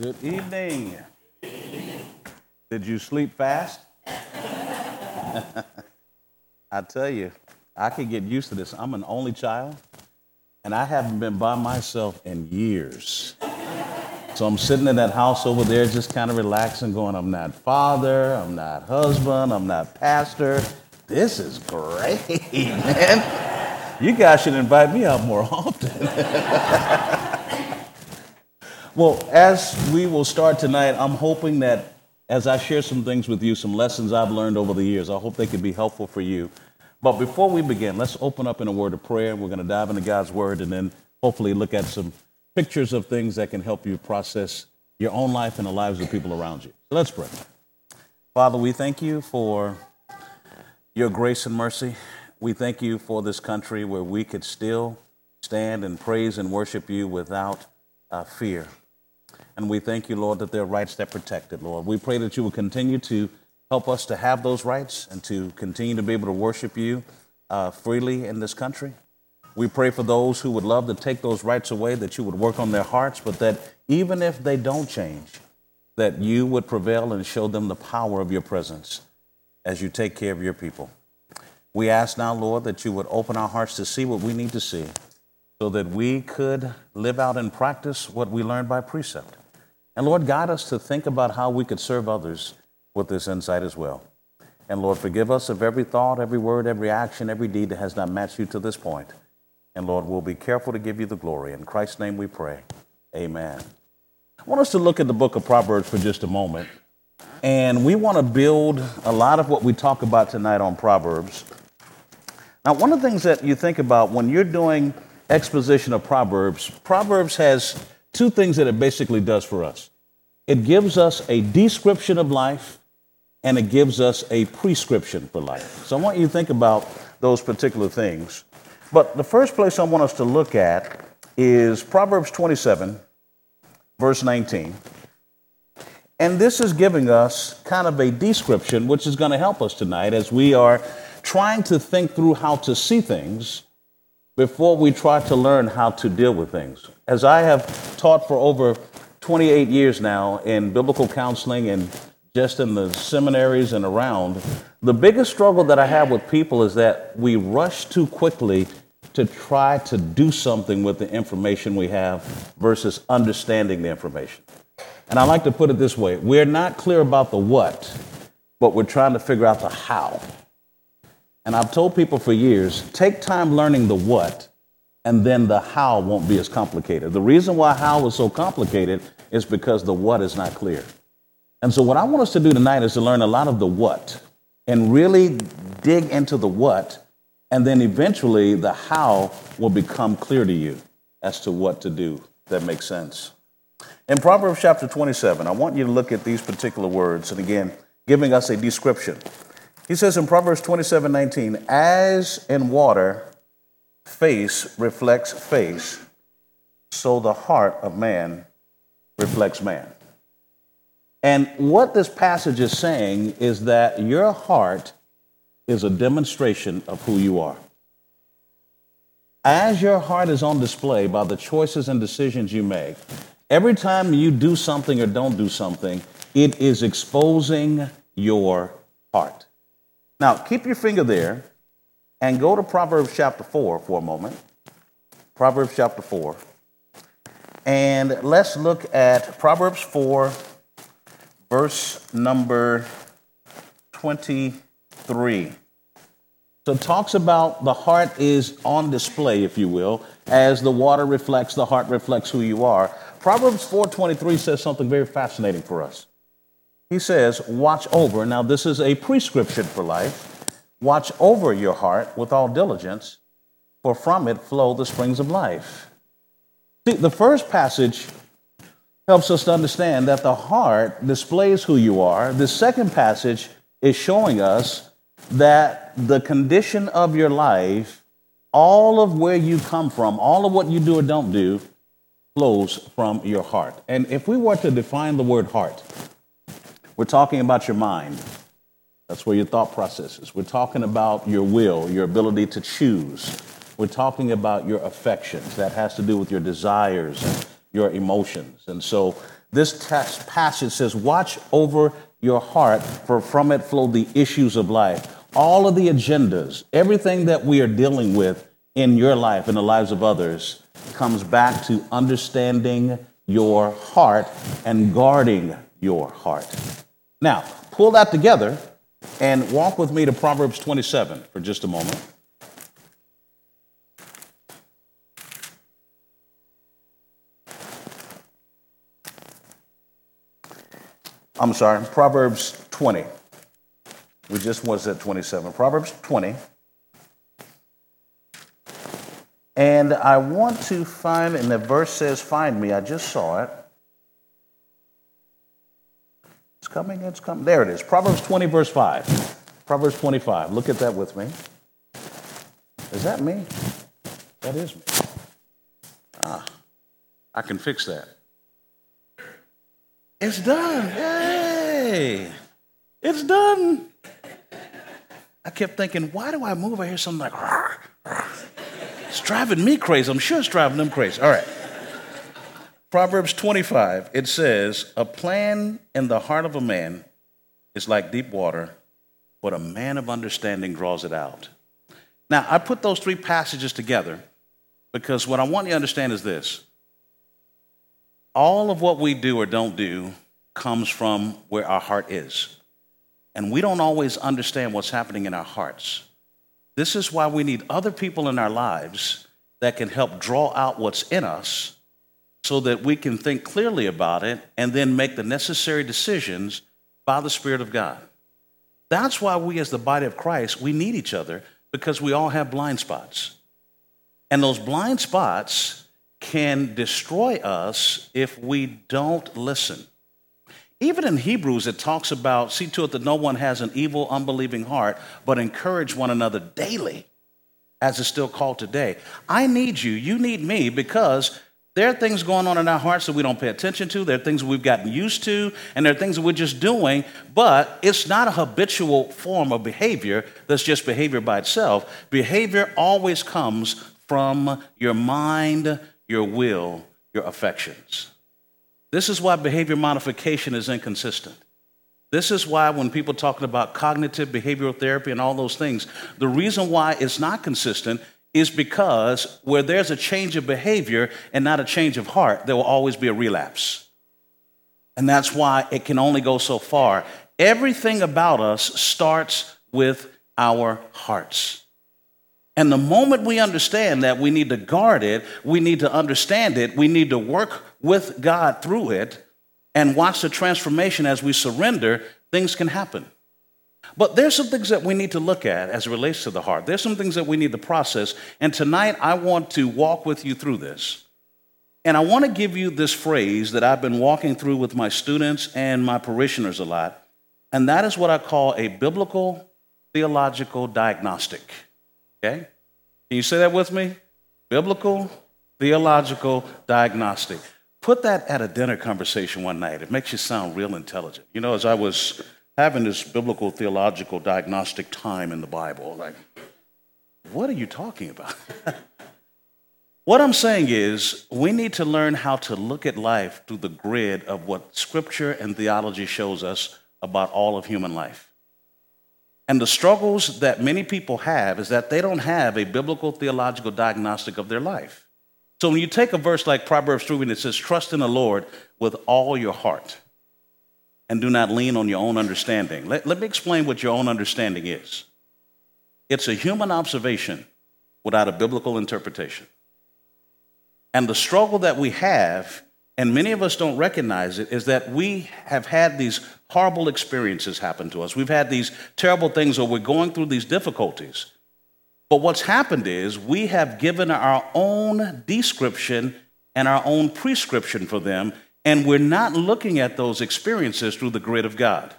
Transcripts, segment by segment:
Good evening. Did you sleep fast? I tell you, I could get used to this. I'm an only child, and I haven't been by myself in years. So I'm sitting in that house over there, just kind of relaxing, going, I'm not father, I'm not husband, I'm not pastor. This is great, man. You guys should invite me out more often. well, as we will start tonight, I'm hoping that as I share some things with you, some lessons I've learned over the years, I hope they can be helpful for you. But before we begin, let's open up in a word of prayer. We're going to dive into God's word and then hopefully look at some pictures of things that can help you process your own life and the lives of people around you. So let's pray. Father, we thank you for your grace and mercy. We thank you for this country where we could still stand and praise and worship you without uh, fear. And we thank you, Lord, that there are rights that protect it, Lord. We pray that you will continue to help us to have those rights and to continue to be able to worship you uh, freely in this country. We pray for those who would love to take those rights away, that you would work on their hearts, but that even if they don't change, that you would prevail and show them the power of your presence as you take care of your people. We ask now, Lord, that you would open our hearts to see what we need to see so that we could live out and practice what we learned by precept. And Lord, guide us to think about how we could serve others with this insight as well. And Lord, forgive us of every thought, every word, every action, every deed that has not matched you to this point. And Lord, we'll be careful to give you the glory. In Christ's name we pray. Amen. I want us to look at the book of Proverbs for just a moment. And we want to build a lot of what we talk about tonight on Proverbs. Now, one of the things that you think about when you're doing exposition of Proverbs, Proverbs has two things that it basically does for us it gives us a description of life and it gives us a prescription for life. So I want you to think about those particular things. But the first place I want us to look at is Proverbs 27, verse 19. And this is giving us kind of a description, which is going to help us tonight as we are trying to think through how to see things before we try to learn how to deal with things. As I have taught for over 28 years now in biblical counseling and just in the seminaries and around, the biggest struggle that I have with people is that we rush too quickly to try to do something with the information we have versus understanding the information. And I like to put it this way we're not clear about the what, but we're trying to figure out the how. And I've told people for years take time learning the what, and then the how won't be as complicated. The reason why how is so complicated is because the what is not clear. And so, what I want us to do tonight is to learn a lot of the what and really dig into the what, and then eventually the how will become clear to you as to what to do. That makes sense. In Proverbs chapter 27, I want you to look at these particular words, and again, giving us a description. He says in Proverbs 27 19, as in water, face reflects face, so the heart of man reflects man. And what this passage is saying is that your heart is a demonstration of who you are. As your heart is on display by the choices and decisions you make, every time you do something or don't do something, it is exposing your heart. Now, keep your finger there and go to Proverbs chapter 4 for a moment. Proverbs chapter 4. And let's look at Proverbs 4, verse number 23. So it talks about the heart is on display, if you will, as the water reflects, the heart reflects who you are. Proverbs 4:23 says something very fascinating for us. He says, "Watch over." Now this is a prescription for life. Watch over your heart with all diligence, for from it flow the springs of life. See, the first passage helps us to understand that the heart displays who you are. The second passage is showing us that the condition of your life, all of where you come from, all of what you do or don't do, flows from your heart. And if we were to define the word heart, we're talking about your mind. That's where your thought process is. We're talking about your will, your ability to choose. We're talking about your affections. That has to do with your desires and your emotions. And so This text passage says, Watch over your heart, for from it flow the issues of life. All of the agendas, everything that we are dealing with in your life and the lives of others, comes back to understanding your heart and guarding your heart. Now, pull that together and walk with me to Proverbs 27 for just a moment. I'm sorry, Proverbs 20. We just was at 27. Proverbs 20. And I want to find, and the verse says, Find me. I just saw it. It's coming, it's coming. There it is. Proverbs 20, verse 5. Proverbs 25. Look at that with me. Is that me? That is me. Ah, I can fix that. It's done. Yay! It's done. I kept thinking, why do I move? I hear something like, it's driving me crazy. I'm sure it's driving them crazy. All right. Proverbs 25, it says, A plan in the heart of a man is like deep water, but a man of understanding draws it out. Now, I put those three passages together because what I want you to understand is this all of what we do or don't do comes from where our heart is. And we don't always understand what's happening in our hearts. This is why we need other people in our lives that can help draw out what's in us so that we can think clearly about it and then make the necessary decisions by the Spirit of God. That's why we, as the body of Christ, we need each other because we all have blind spots. And those blind spots can destroy us if we don't listen. Even in Hebrews, it talks about see to it that no one has an evil, unbelieving heart, but encourage one another daily, as is still called today. I need you, you need me, because there are things going on in our hearts that we don't pay attention to. There are things we've gotten used to, and there are things that we're just doing, but it's not a habitual form of behavior that's just behavior by itself. Behavior always comes from your mind, your will, your affections. This is why behavior modification is inconsistent. This is why when people talking about cognitive behavioral therapy and all those things, the reason why it's not consistent is because where there's a change of behavior and not a change of heart, there will always be a relapse. And that's why it can only go so far. Everything about us starts with our hearts. And the moment we understand that we need to guard it, we need to understand it, we need to work with God through it and watch the transformation as we surrender, things can happen. But there's some things that we need to look at as it relates to the heart. There's some things that we need to process. And tonight I want to walk with you through this. And I want to give you this phrase that I've been walking through with my students and my parishioners a lot. And that is what I call a biblical theological diagnostic. Okay? Can you say that with me? Biblical theological diagnostic. Put that at a dinner conversation one night. It makes you sound real intelligent. You know, as I was having this biblical theological diagnostic time in the Bible, like, what are you talking about? what I'm saying is, we need to learn how to look at life through the grid of what scripture and theology shows us about all of human life. And the struggles that many people have is that they don't have a biblical theological diagnostic of their life. So when you take a verse like Proverbs 3 and it says, Trust in the Lord with all your heart and do not lean on your own understanding. Let, let me explain what your own understanding is it's a human observation without a biblical interpretation. And the struggle that we have, and many of us don't recognize it, is that we have had these horrible experiences happen to us. We've had these terrible things, or we're going through these difficulties. But what's happened is we have given our own description and our own prescription for them, and we're not looking at those experiences through the grid of God.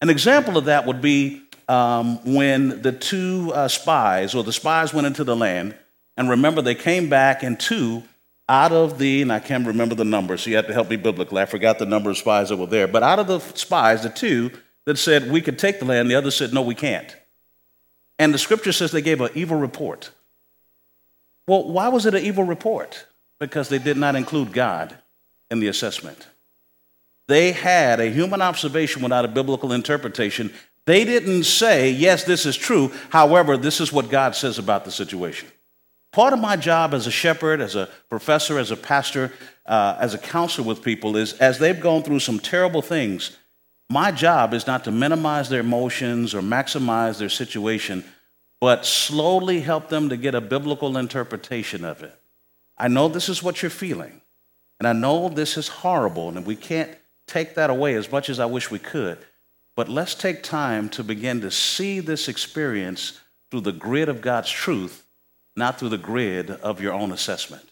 An example of that would be um, when the two uh, spies, or the spies went into the land, and remember they came back, and two out of the, and I can't remember the number, so you have to help me biblically. I forgot the number of spies that were there, but out of the spies, the two that said we could take the land, the other said no, we can't. And the scripture says they gave an evil report. Well, why was it an evil report? Because they did not include God in the assessment. they had a human observation without a biblical interpretation. They didn't say, yes, this is true. However, this is what God says about the situation. Part of my job as a shepherd, as a professor, as a pastor, uh, as a counselor with people is as they've gone through some terrible things, my job is not to minimize their emotions or maximize their situation, but slowly help them to get a biblical interpretation of it. I know this is what you're feeling, and I know this is horrible, and we can't take that away as much as I wish we could. But let's take time to begin to see this experience through the grid of God's truth, not through the grid of your own assessment.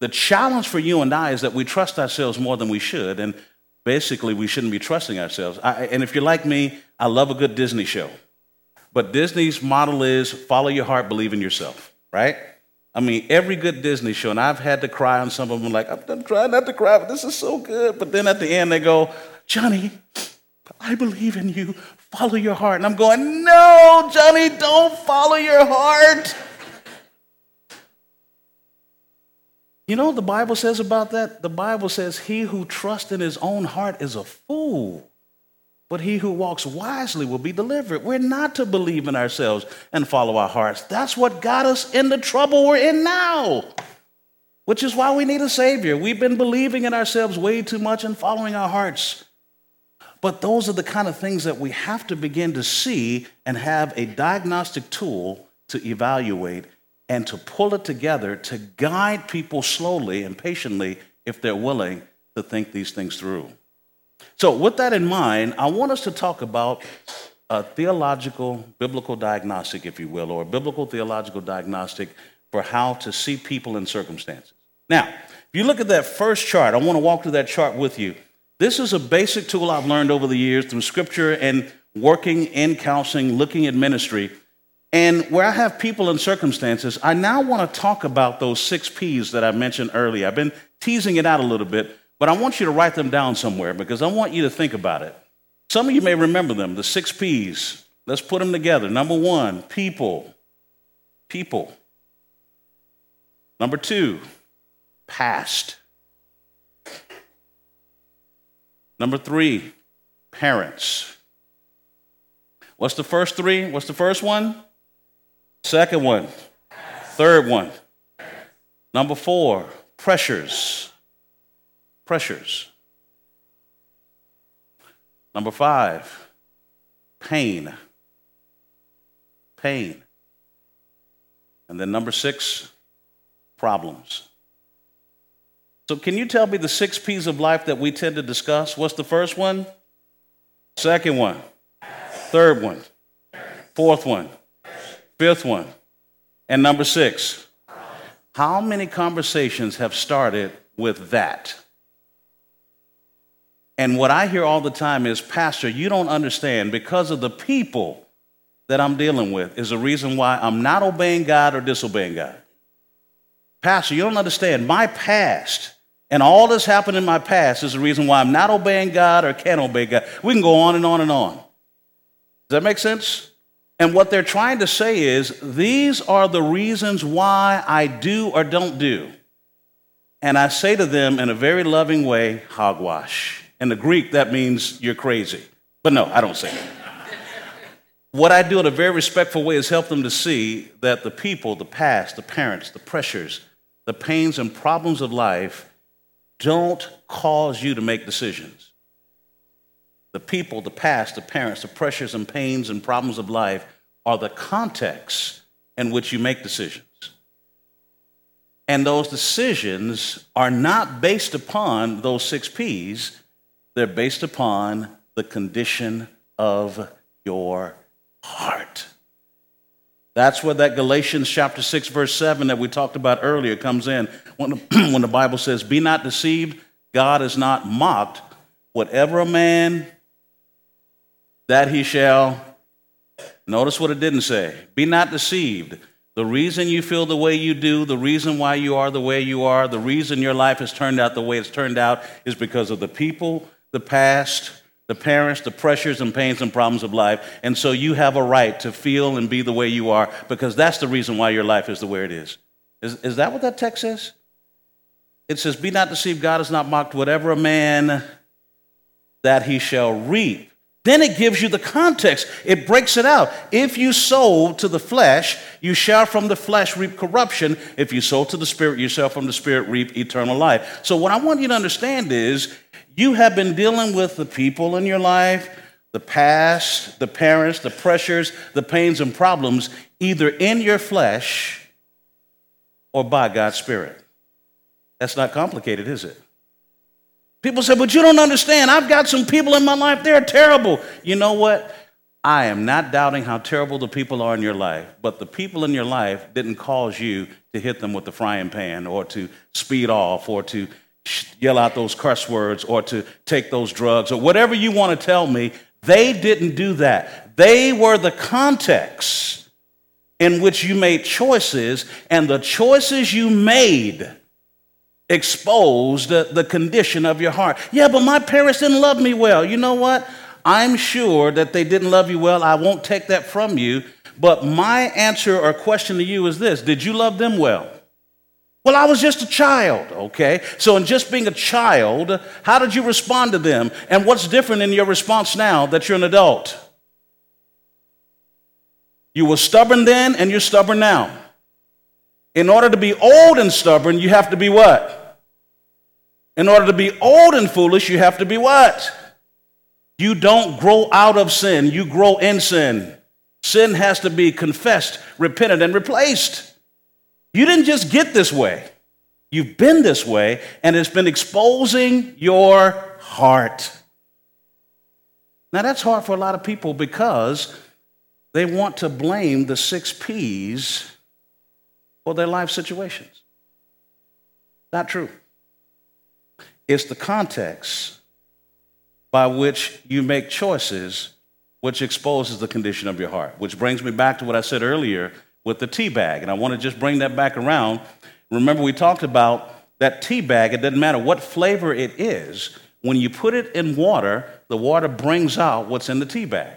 The challenge for you and I is that we trust ourselves more than we should, and basically, we shouldn't be trusting ourselves. I, and if you're like me, I love a good Disney show. But Disney's model is follow your heart, believe in yourself, right? I mean, every good Disney show, and I've had to cry on some of them, like, I'm trying not to cry, but this is so good. But then at the end, they go, Johnny, I believe in you. Follow your heart. And I'm going, no, Johnny, don't follow your heart. You know what the Bible says about that? The Bible says, He who trusts in his own heart is a fool, but he who walks wisely will be delivered. We're not to believe in ourselves and follow our hearts. That's what got us in the trouble we're in now, which is why we need a Savior. We've been believing in ourselves way too much and following our hearts. But those are the kind of things that we have to begin to see and have a diagnostic tool to evaluate and to pull it together to guide people slowly and patiently if they're willing to think these things through. So, with that in mind, I want us to talk about a theological, biblical diagnostic, if you will, or a biblical theological diagnostic for how to see people in circumstances. Now, if you look at that first chart, I want to walk through that chart with you. This is a basic tool I've learned over the years through scripture and working in counseling, looking at ministry and where I have people and circumstances, I now want to talk about those six P's that I mentioned earlier. I've been teasing it out a little bit, but I want you to write them down somewhere because I want you to think about it. Some of you may remember them, the six P's. Let's put them together. Number one, people. People. Number two, past. Number three, parents. What's the first three? What's the first one? Second one. Third one. Number four, pressures. Pressures. Number five, pain. Pain. And then number six, problems. So, can you tell me the six P's of life that we tend to discuss? What's the first one? Second one. Third one. Fourth one. Fifth one. And number six. How many conversations have started with that? And what I hear all the time is, Pastor, you don't understand because of the people that I'm dealing with is the reason why I'm not obeying God or disobeying God. Pastor, you don't understand. My past and all that's happened in my past is the reason why I'm not obeying God or can't obey God. We can go on and on and on. Does that make sense? And what they're trying to say is these are the reasons why I do or don't do. And I say to them in a very loving way, hogwash. In the Greek, that means you're crazy. But no, I don't say that. what I do in a very respectful way is help them to see that the people, the past, the parents, the pressures, the pains and problems of life don't cause you to make decisions the people, the past, the parents, the pressures and pains and problems of life are the context in which you make decisions. And those decisions are not based upon those six P's, they're based upon the condition of your heart. That's where that Galatians chapter 6, verse 7 that we talked about earlier comes in. When the, when the Bible says, Be not deceived, God is not mocked. Whatever a man that he shall. Notice what it didn't say. Be not deceived. The reason you feel the way you do, the reason why you are the way you are, the reason your life has turned out the way it's turned out is because of the people, the past, the parents, the pressures and pains and problems of life. And so you have a right to feel and be the way you are because that's the reason why your life is the way it is. Is, is that what that text says? It says, Be not deceived, God is not mocked. Whatever a man that he shall reap. Then it gives you the context. It breaks it out. If you sow to the flesh, you shall from the flesh reap corruption. If you sow to the spirit, you shall from the spirit reap eternal life. So, what I want you to understand is you have been dealing with the people in your life, the past, the parents, the pressures, the pains and problems, either in your flesh or by God's Spirit. That's not complicated, is it? People say, but you don't understand. I've got some people in my life, they're terrible. You know what? I am not doubting how terrible the people are in your life, but the people in your life didn't cause you to hit them with the frying pan or to speed off or to yell out those curse words or to take those drugs or whatever you want to tell me. They didn't do that. They were the context in which you made choices, and the choices you made exposed the condition of your heart. Yeah, but my parents didn't love me well. You know what? I'm sure that they didn't love you well. I won't take that from you. But my answer or question to you is this Did you love them well? Well, I was just a child, okay? So, in just being a child, how did you respond to them? And what's different in your response now that you're an adult? You were stubborn then, and you're stubborn now. In order to be old and stubborn, you have to be what? In order to be old and foolish, you have to be what? You don't grow out of sin, you grow in sin. Sin has to be confessed, repented, and replaced. You didn't just get this way, you've been this way, and it's been exposing your heart. Now, that's hard for a lot of people because they want to blame the six P's for their life situations. Not true. It's the context by which you make choices which exposes the condition of your heart. Which brings me back to what I said earlier with the tea bag. And I want to just bring that back around. Remember, we talked about that tea bag, it doesn't matter what flavor it is, when you put it in water, the water brings out what's in the tea bag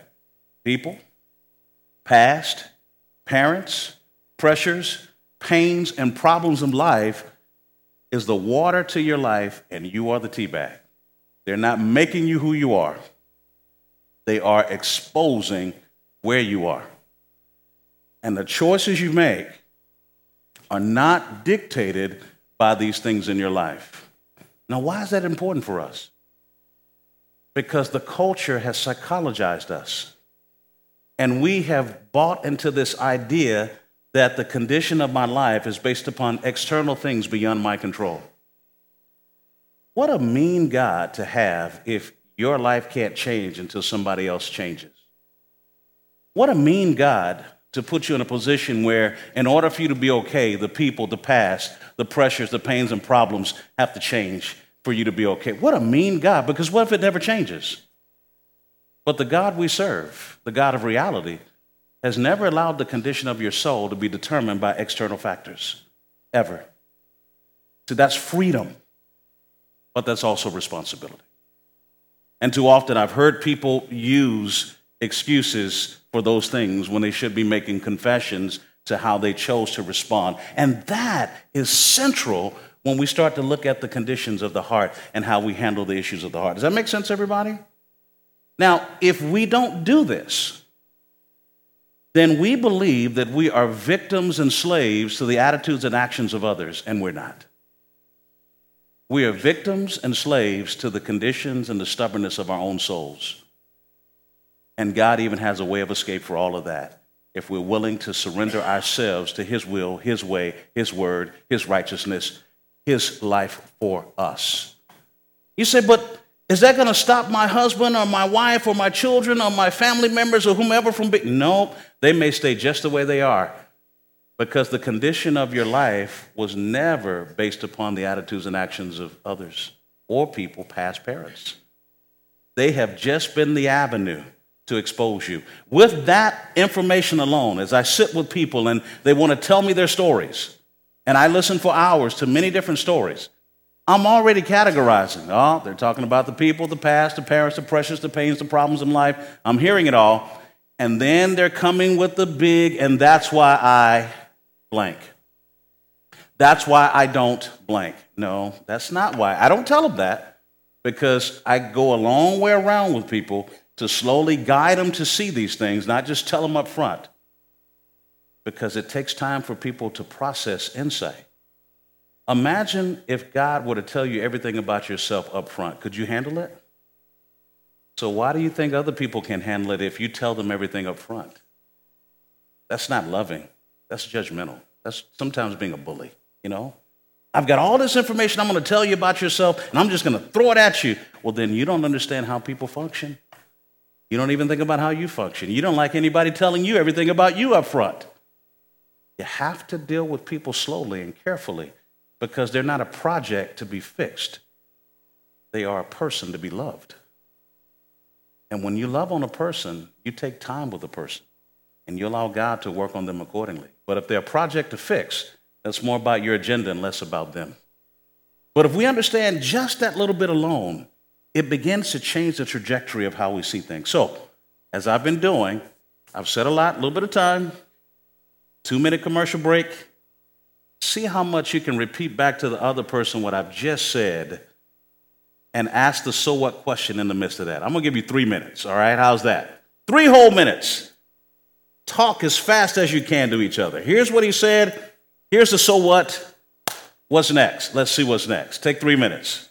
people, past, parents, pressures, pains, and problems in life is the water to your life, and you are the tea bag. They're not making you who you are, they are exposing where you are. And the choices you make are not dictated by these things in your life. Now, why is that important for us? Because the culture has psychologized us. And we have bought into this idea that the condition of my life is based upon external things beyond my control. What a mean God to have if your life can't change until somebody else changes. What a mean God to put you in a position where, in order for you to be okay, the people, the past, the pressures, the pains, and problems have to change for you to be okay. What a mean God, because what if it never changes? But the God we serve, the God of reality, has never allowed the condition of your soul to be determined by external factors, ever. So that's freedom, but that's also responsibility. And too often I've heard people use excuses for those things when they should be making confessions to how they chose to respond. And that is central when we start to look at the conditions of the heart and how we handle the issues of the heart. Does that make sense, everybody? Now, if we don't do this, then we believe that we are victims and slaves to the attitudes and actions of others, and we're not. We are victims and slaves to the conditions and the stubbornness of our own souls. And God even has a way of escape for all of that if we're willing to surrender ourselves to His will, His way, His word, His righteousness, His life for us. You say, but is that going to stop my husband or my wife or my children or my family members or whomever from being? No, they may stay just the way they are because the condition of your life was never based upon the attitudes and actions of others or people, past parents. They have just been the avenue to expose you. With that information alone, as I sit with people and they want to tell me their stories, and I listen for hours to many different stories, I'm already categorizing. Oh, they're talking about the people, the past, the parents, the pressures, the pains, the problems in life. I'm hearing it all. And then they're coming with the big, and that's why I blank. That's why I don't blank. No, that's not why. I don't tell them that. because I go a long way around with people to slowly guide them to see these things, not just tell them up front. Because it takes time for people to process insight. Imagine if God were to tell you everything about yourself up front. Could you handle it? So, why do you think other people can handle it if you tell them everything up front? That's not loving. That's judgmental. That's sometimes being a bully, you know? I've got all this information I'm going to tell you about yourself, and I'm just going to throw it at you. Well, then you don't understand how people function. You don't even think about how you function. You don't like anybody telling you everything about you up front. You have to deal with people slowly and carefully because they're not a project to be fixed, they are a person to be loved. And when you love on a person, you take time with a person and you allow God to work on them accordingly. But if they're a project to fix, that's more about your agenda and less about them. But if we understand just that little bit alone, it begins to change the trajectory of how we see things. So, as I've been doing, I've said a lot, a little bit of time, two minute commercial break. See how much you can repeat back to the other person what I've just said and ask the so what question in the midst of that. I'm gonna give you three minutes, all right? How's that? Three whole minutes. Talk as fast as you can to each other. Here's what he said. Here's the so what. What's next? Let's see what's next. Take three minutes.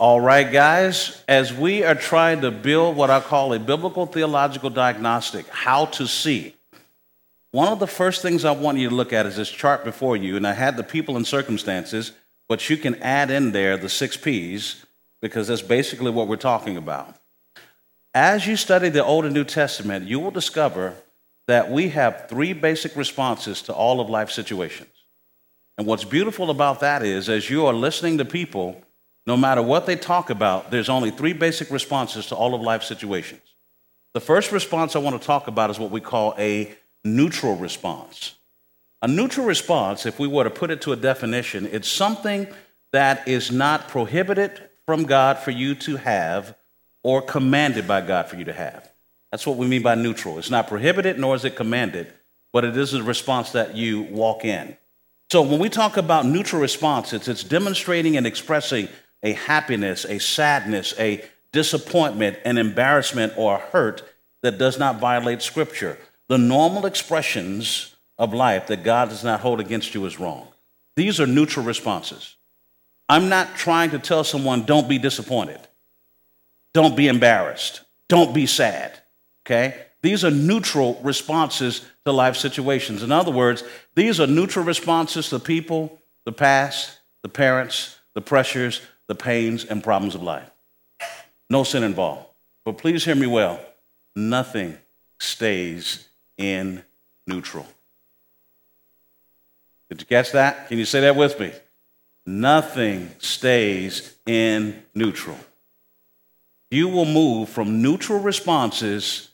All right, guys, as we are trying to build what I call a biblical theological diagnostic, how to see, one of the first things I want you to look at is this chart before you. And I had the people and circumstances, but you can add in there the six P's because that's basically what we're talking about. As you study the Old and New Testament, you will discover that we have three basic responses to all of life situations. And what's beautiful about that is, as you are listening to people, no matter what they talk about, there's only three basic responses to all of life situations. The first response I want to talk about is what we call a neutral response. A neutral response, if we were to put it to a definition, it's something that is not prohibited from God for you to have or commanded by God for you to have. That's what we mean by neutral. It's not prohibited nor is it commanded, but it is a response that you walk in. So when we talk about neutral response, it's, it's demonstrating and expressing a happiness, a sadness, a disappointment, an embarrassment, or a hurt that does not violate Scripture. The normal expressions of life that God does not hold against you is wrong. These are neutral responses. I'm not trying to tell someone, don't be disappointed, don't be embarrassed, don't be sad, okay? These are neutral responses to life situations. In other words, these are neutral responses to people, the past, the parents, the pressures, the pains and problems of life. No sin involved. But please hear me well nothing stays in neutral. Did you catch that? Can you say that with me? Nothing stays in neutral. You will move from neutral responses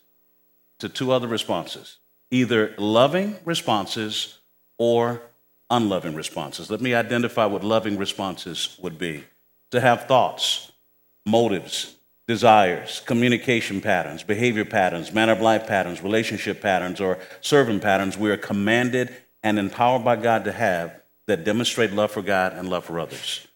to two other responses either loving responses or unloving responses. Let me identify what loving responses would be to have thoughts, motives, desires, communication patterns, behavior patterns, manner of life patterns, relationship patterns, or serving patterns we are commanded and empowered by God to have that demonstrate love for God and love for others.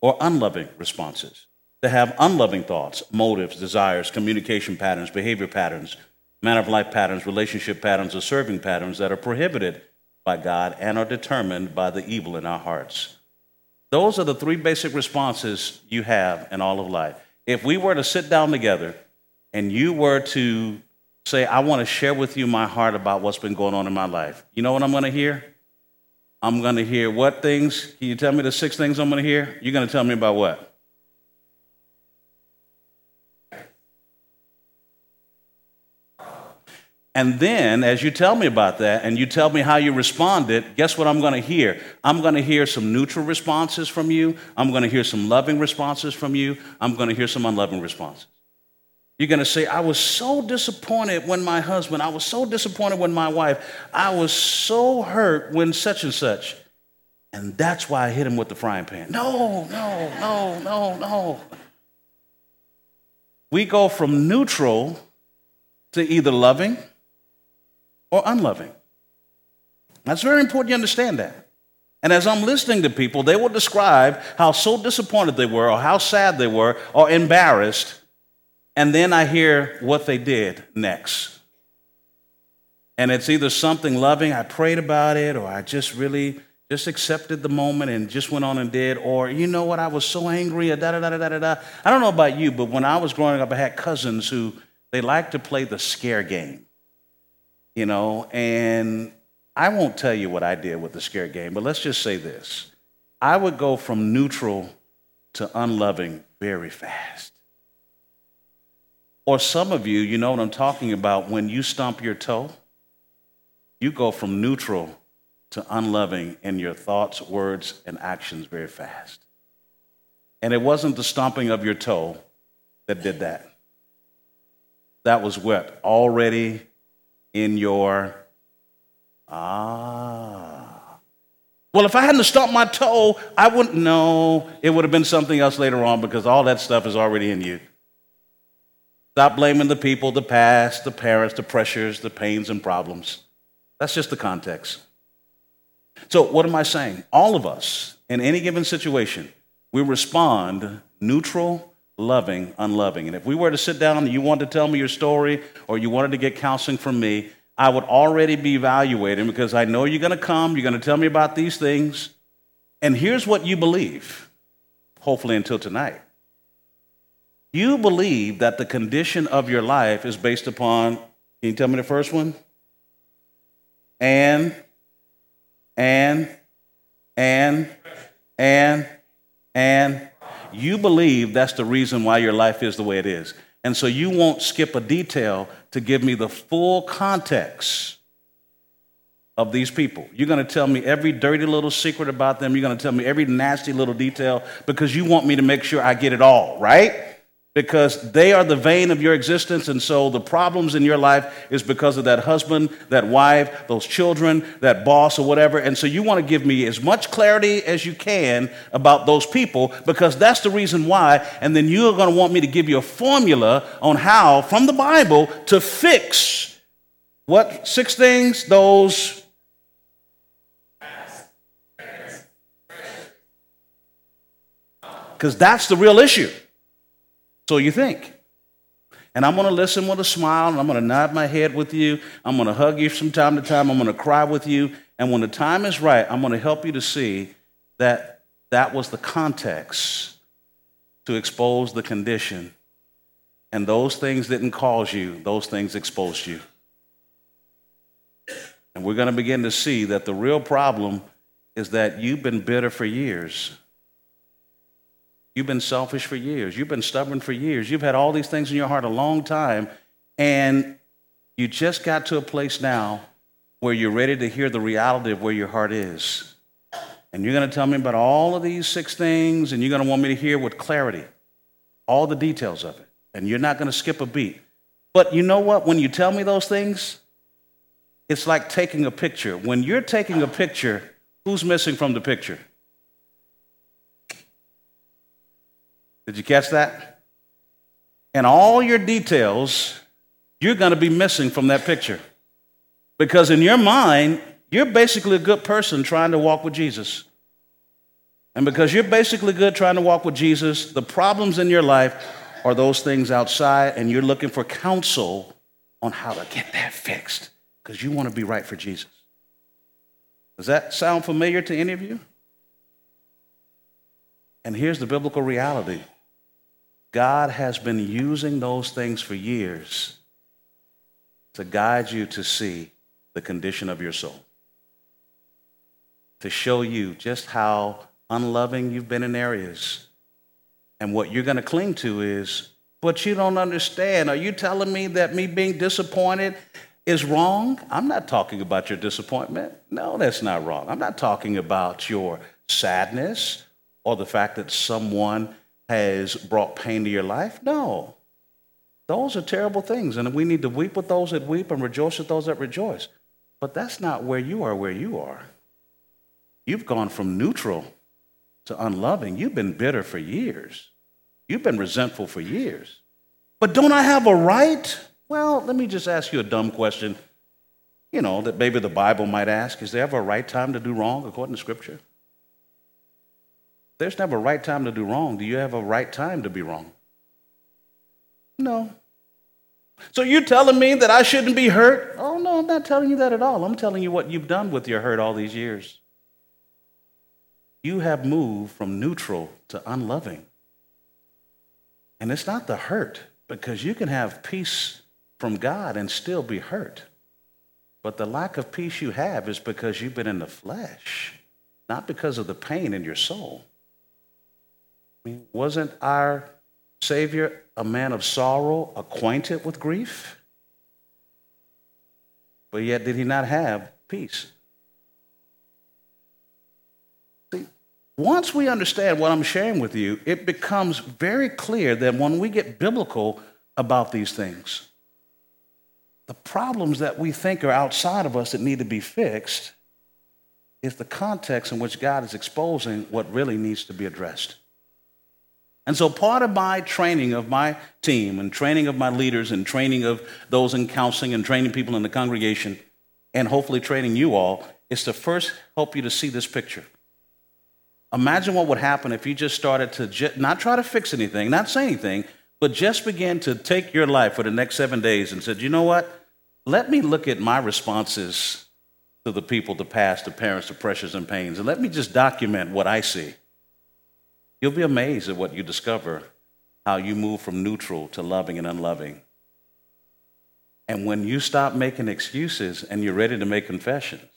Or unloving responses to have unloving thoughts, motives, desires, communication patterns, behavior patterns, manner of life patterns, relationship patterns, or serving patterns that are prohibited by God and are determined by the evil in our hearts. Those are the three basic responses you have in all of life. If we were to sit down together and you were to say, I want to share with you my heart about what's been going on in my life, you know what I'm going to hear? I'm going to hear what things? Can you tell me the six things I'm going to hear? You're going to tell me about what? And then, as you tell me about that and you tell me how you responded, guess what I'm going to hear? I'm going to hear some neutral responses from you. I'm going to hear some loving responses from you. I'm going to hear some unloving responses. You're going to say, I was so disappointed when my husband, I was so disappointed when my wife, I was so hurt when such and such. And that's why I hit him with the frying pan. No, no, no, no, no. We go from neutral to either loving or unloving. That's very important you understand that. And as I'm listening to people, they will describe how so disappointed they were, or how sad they were, or embarrassed. And then I hear what they did next. And it's either something loving, I prayed about it, or I just really just accepted the moment and just went on and did, or you know what, I was so angry, da da da da da da. I don't know about you, but when I was growing up, I had cousins who they liked to play the scare game you know, and I won't tell you what I did with the scare game, but let's just say this. I would go from neutral to unloving very fast. Or some of you, you know what I'm talking about, when you stomp your toe, you go from neutral to unloving in your thoughts, words, and actions very fast. And it wasn't the stomping of your toe that did that. That was what? Already in your ah. Well, if I hadn't stomped my toe, I wouldn't know. It would have been something else later on because all that stuff is already in you. Stop blaming the people, the past, the parents, the pressures, the pains and problems. That's just the context. So, what am I saying? All of us, in any given situation, we respond neutral loving, unloving. And if we were to sit down and you wanted to tell me your story or you wanted to get counseling from me, I would already be evaluating because I know you're going to come, you're going to tell me about these things. And here's what you believe, hopefully until tonight. You believe that the condition of your life is based upon, can you tell me the first one? And, and, and, and, and, you believe that's the reason why your life is the way it is. And so you won't skip a detail to give me the full context of these people. You're going to tell me every dirty little secret about them. You're going to tell me every nasty little detail because you want me to make sure I get it all, right? Because they are the vein of your existence. And so the problems in your life is because of that husband, that wife, those children, that boss, or whatever. And so you want to give me as much clarity as you can about those people because that's the reason why. And then you're going to want me to give you a formula on how, from the Bible, to fix what six things? Those. Because that's the real issue. So you think. And I'm going to listen with a smile, and I'm going to nod my head with you. I'm going to hug you from time to time. I'm going to cry with you. And when the time is right, I'm going to help you to see that that was the context to expose the condition. And those things didn't cause you, those things exposed you. And we're going to begin to see that the real problem is that you've been bitter for years. You've been selfish for years. You've been stubborn for years. You've had all these things in your heart a long time. And you just got to a place now where you're ready to hear the reality of where your heart is. And you're going to tell me about all of these six things, and you're going to want me to hear with clarity all the details of it. And you're not going to skip a beat. But you know what? When you tell me those things, it's like taking a picture. When you're taking a picture, who's missing from the picture? Did you catch that? And all your details, you're going to be missing from that picture. Because in your mind, you're basically a good person trying to walk with Jesus. And because you're basically good trying to walk with Jesus, the problems in your life are those things outside, and you're looking for counsel on how to get that fixed because you want to be right for Jesus. Does that sound familiar to any of you? And here's the biblical reality God has been using those things for years to guide you to see the condition of your soul, to show you just how unloving you've been in areas. And what you're going to cling to is, but you don't understand. Are you telling me that me being disappointed is wrong? I'm not talking about your disappointment. No, that's not wrong. I'm not talking about your sadness or the fact that someone has brought pain to your life. No. Those are terrible things, and we need to weep with those that weep and rejoice with those that rejoice. But that's not where you are, where you are. You've gone from neutral to unloving. You've been bitter for years. You've been resentful for years. But don't I have a right? Well, let me just ask you a dumb question, you know, that maybe the Bible might ask Is there ever a right time to do wrong according to Scripture? There's never a right time to do wrong. Do you have a right time to be wrong? No. So you're telling me that I shouldn't be hurt? Oh, no, I'm not telling you that at all. I'm telling you what you've done with your hurt all these years. You have moved from neutral to unloving. And it's not the hurt, because you can have peace from God and still be hurt. But the lack of peace you have is because you've been in the flesh, not because of the pain in your soul. Wasn't our Savior a man of sorrow, acquainted with grief? But yet, did he not have peace? See, once we understand what I'm sharing with you, it becomes very clear that when we get biblical about these things, the problems that we think are outside of us that need to be fixed is the context in which God is exposing what really needs to be addressed. And so, part of my training of my team and training of my leaders and training of those in counseling and training people in the congregation and hopefully training you all is to first help you to see this picture. Imagine what would happen if you just started to not try to fix anything, not say anything, but just begin to take your life for the next seven days and said, you know what? Let me look at my responses to the people, the past, the parents, the pressures and pains, and let me just document what I see. You'll be amazed at what you discover how you move from neutral to loving and unloving. And when you stop making excuses and you're ready to make confessions,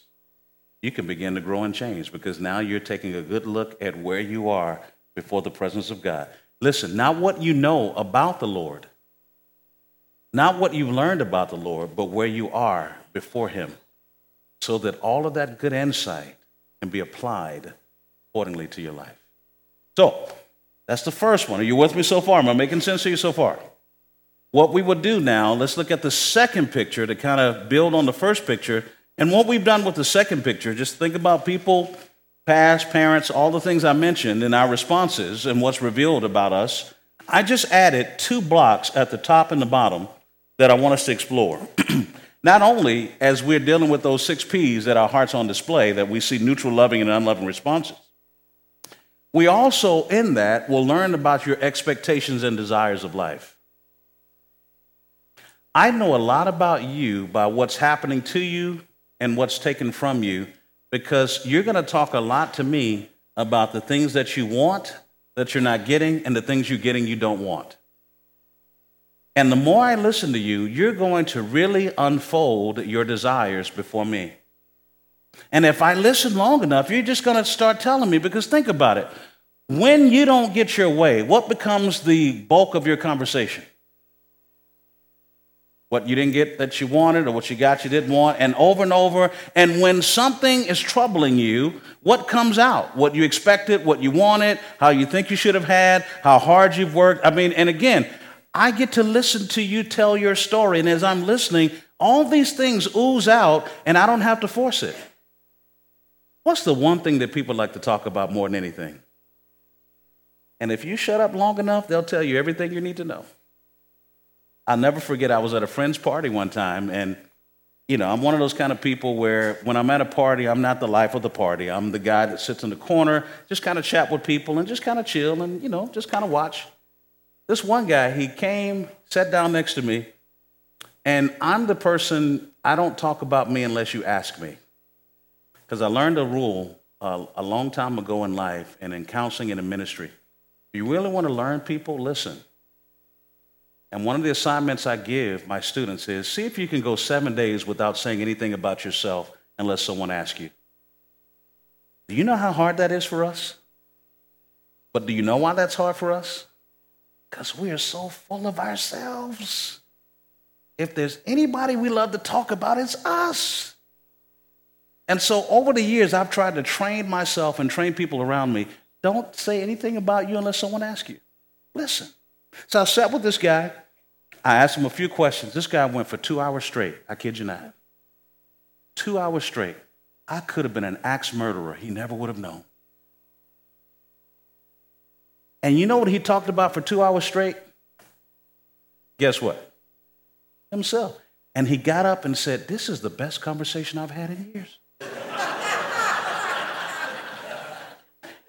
you can begin to grow and change because now you're taking a good look at where you are before the presence of God. Listen, not what you know about the Lord, not what you've learned about the Lord, but where you are before Him, so that all of that good insight can be applied accordingly to your life. So, that's the first one. Are you with me so far? Am I making sense to you so far? What we would do now, let's look at the second picture to kind of build on the first picture. And what we've done with the second picture, just think about people, past, parents, all the things I mentioned in our responses and what's revealed about us. I just added two blocks at the top and the bottom that I want us to explore. Not only as we're dealing with those six P's that our heart's on display, that we see neutral, loving, and unloving responses, we also, in that, will learn about your expectations and desires of life. I know a lot about you by what's happening to you and what's taken from you because you're going to talk a lot to me about the things that you want that you're not getting and the things you're getting you don't want. And the more I listen to you, you're going to really unfold your desires before me. And if I listen long enough, you're just going to start telling me because think about it. When you don't get your way, what becomes the bulk of your conversation? What you didn't get that you wanted or what you got you didn't want, and over and over. And when something is troubling you, what comes out? What you expected, what you wanted, how you think you should have had, how hard you've worked. I mean, and again, I get to listen to you tell your story. And as I'm listening, all these things ooze out, and I don't have to force it. What's the one thing that people like to talk about more than anything? And if you shut up long enough, they'll tell you everything you need to know. I'll never forget, I was at a friend's party one time, and you know, I'm one of those kind of people where when I'm at a party, I'm not the life of the party. I'm the guy that sits in the corner, just kind of chat with people and just kind of chill and, you know, just kind of watch. This one guy, he came, sat down next to me, and I'm the person, I don't talk about me unless you ask me. Because I learned a rule uh, a long time ago in life and in counseling and in ministry. If you really want to learn people, listen. And one of the assignments I give my students is see if you can go seven days without saying anything about yourself unless someone asks you. Do you know how hard that is for us? But do you know why that's hard for us? Because we are so full of ourselves. If there's anybody we love to talk about, it's us. And so over the years, I've tried to train myself and train people around me. Don't say anything about you unless someone asks you. Listen. So I sat with this guy. I asked him a few questions. This guy went for two hours straight. I kid you not. Two hours straight. I could have been an axe murderer. He never would have known. And you know what he talked about for two hours straight? Guess what? Himself. And he got up and said, This is the best conversation I've had in years.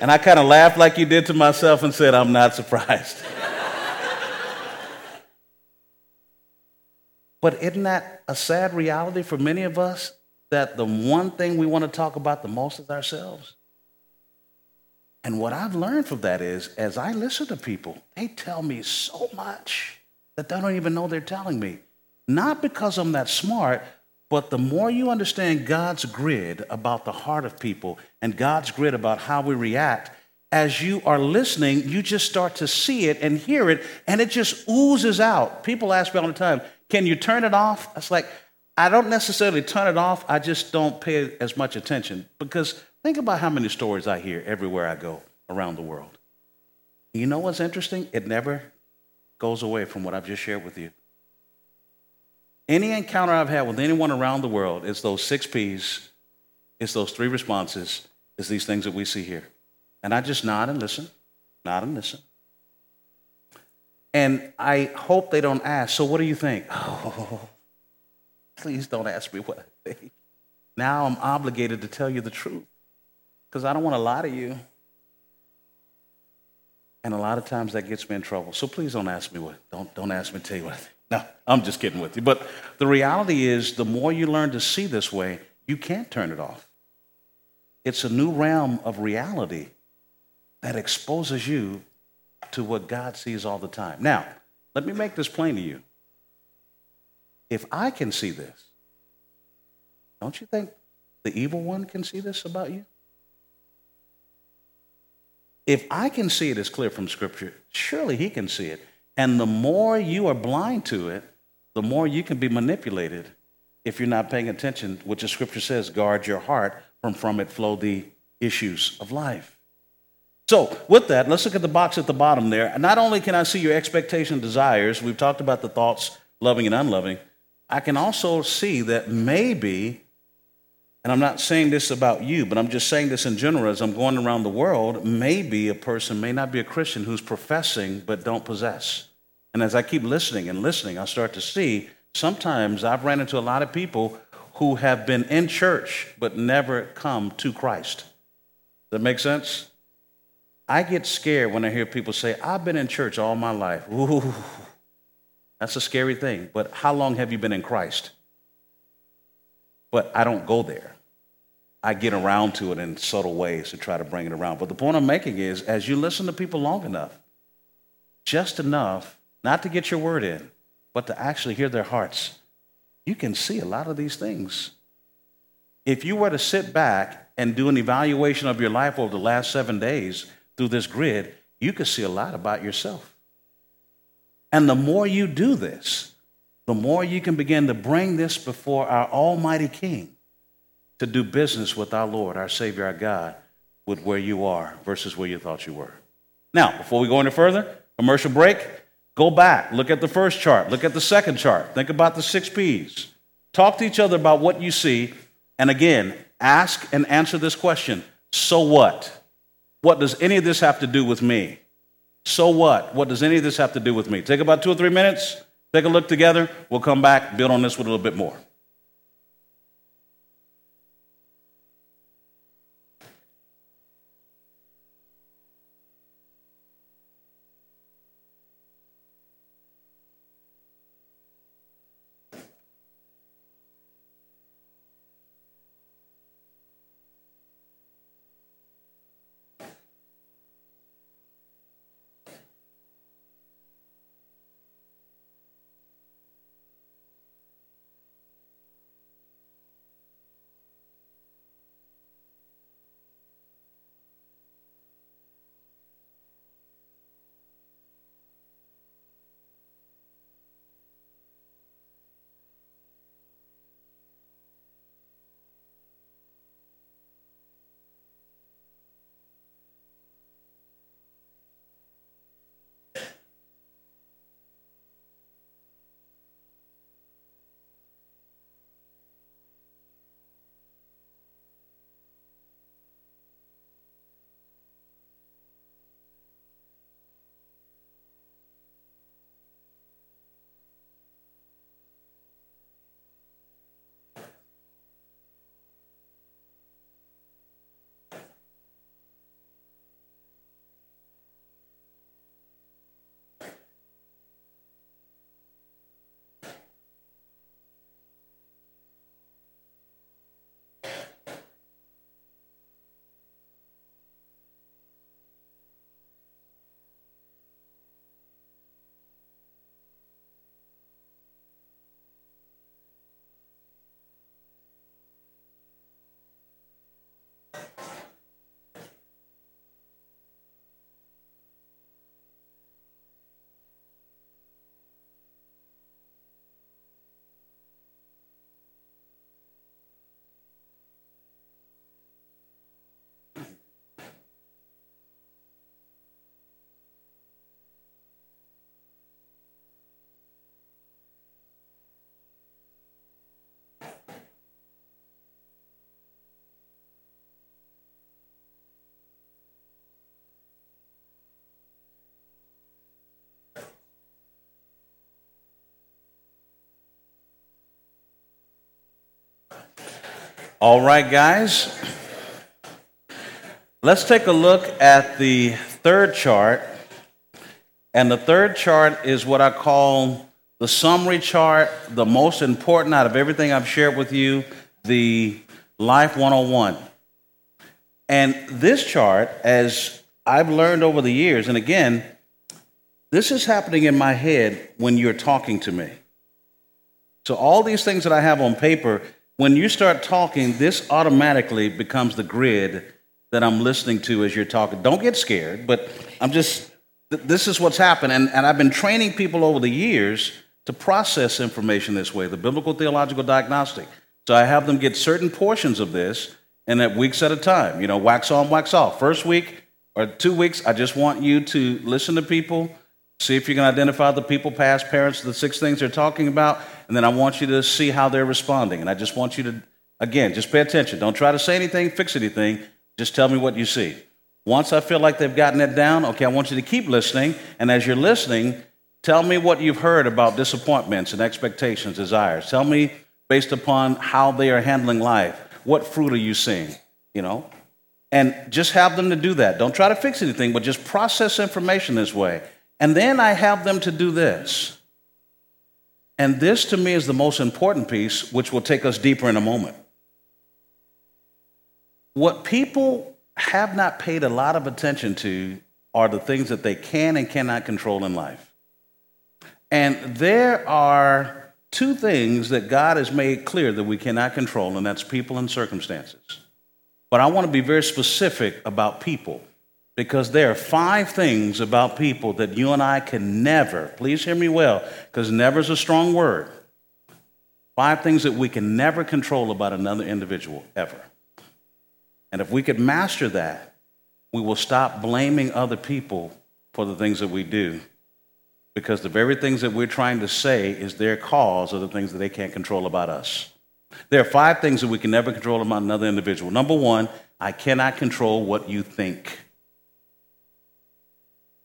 And I kind of laughed like you did to myself and said, I'm not surprised. But isn't that a sad reality for many of us that the one thing we want to talk about the most is ourselves? And what I've learned from that is, as I listen to people, they tell me so much that they don't even know they're telling me. Not because I'm that smart, but the more you understand God's grid about the heart of people and God's grid about how we react, as you are listening, you just start to see it and hear it, and it just oozes out. People ask me all the time, can you turn it off? It's like, I don't necessarily turn it off, I just don't pay as much attention. Because think about how many stories I hear everywhere I go around the world. You know what's interesting? It never goes away from what I've just shared with you. Any encounter I've had with anyone around the world, it's those six P's, it's those three responses, it's these things that we see here. And I just nod and listen, nod and listen. And I hope they don't ask, so what do you think? Oh, please don't ask me what I think. Now I'm obligated to tell you the truth because I don't want to lie to you. And a lot of times that gets me in trouble. So please don't ask me what, don't, don't ask me to tell you what I think. No, I'm just kidding with you. But the reality is, the more you learn to see this way, you can't turn it off. It's a new realm of reality that exposes you to what God sees all the time. Now, let me make this plain to you. If I can see this, don't you think the evil one can see this about you? If I can see it as clear from Scripture, surely he can see it. And the more you are blind to it, the more you can be manipulated if you're not paying attention, which the Scripture says, guard your heart, from from it flow the issues of life. So, with that, let's look at the box at the bottom there. Not only can I see your expectation desires, we've talked about the thoughts, loving and unloving, I can also see that maybe, and I'm not saying this about you, but I'm just saying this in general as I'm going around the world, maybe a person may not be a Christian who's professing but don't possess. And as I keep listening and listening, I start to see sometimes I've ran into a lot of people who have been in church but never come to Christ. Does that make sense? I get scared when I hear people say, I've been in church all my life. Ooh, that's a scary thing. But how long have you been in Christ? But I don't go there. I get around to it in subtle ways to try to bring it around. But the point I'm making is as you listen to people long enough, just enough, not to get your word in, but to actually hear their hearts, you can see a lot of these things. If you were to sit back and do an evaluation of your life over the last seven days, through this grid, you could see a lot about yourself. And the more you do this, the more you can begin to bring this before our Almighty King to do business with our Lord, our Savior, our God, with where you are versus where you thought you were. Now, before we go any further, commercial break, go back, look at the first chart, look at the second chart, think about the six P's. Talk to each other about what you see, and again, ask and answer this question So what? What does any of this have to do with me? So what? What does any of this have to do with me? Take about two or three minutes, take a look together. We'll come back, build on this with a little bit more. All right, guys. Let's take a look at the third chart. And the third chart is what I call the summary chart, the most important out of everything I've shared with you, the Life 101. And this chart, as I've learned over the years, and again, this is happening in my head when you're talking to me. So, all these things that I have on paper, when you start talking, this automatically becomes the grid that I'm listening to as you're talking. Don't get scared, but I'm just, this is what's happened. And, and I've been training people over the years to process information this way, the biblical theological diagnostic. So I have them get certain portions of this and at weeks at a time, you know, wax on, wax off. First week or two weeks, I just want you to listen to people See if you can identify the people, past parents, the six things they're talking about, and then I want you to see how they're responding. And I just want you to, again, just pay attention. Don't try to say anything, fix anything. Just tell me what you see. Once I feel like they've gotten it down, okay, I want you to keep listening. And as you're listening, tell me what you've heard about disappointments and expectations, desires. Tell me based upon how they are handling life. What fruit are you seeing? You know? And just have them to do that. Don't try to fix anything, but just process information this way. And then I have them to do this. And this to me is the most important piece, which will take us deeper in a moment. What people have not paid a lot of attention to are the things that they can and cannot control in life. And there are two things that God has made clear that we cannot control, and that's people and circumstances. But I want to be very specific about people Because there are five things about people that you and I can never, please hear me well, because never is a strong word. Five things that we can never control about another individual, ever. And if we could master that, we will stop blaming other people for the things that we do. Because the very things that we're trying to say is their cause of the things that they can't control about us. There are five things that we can never control about another individual. Number one, I cannot control what you think.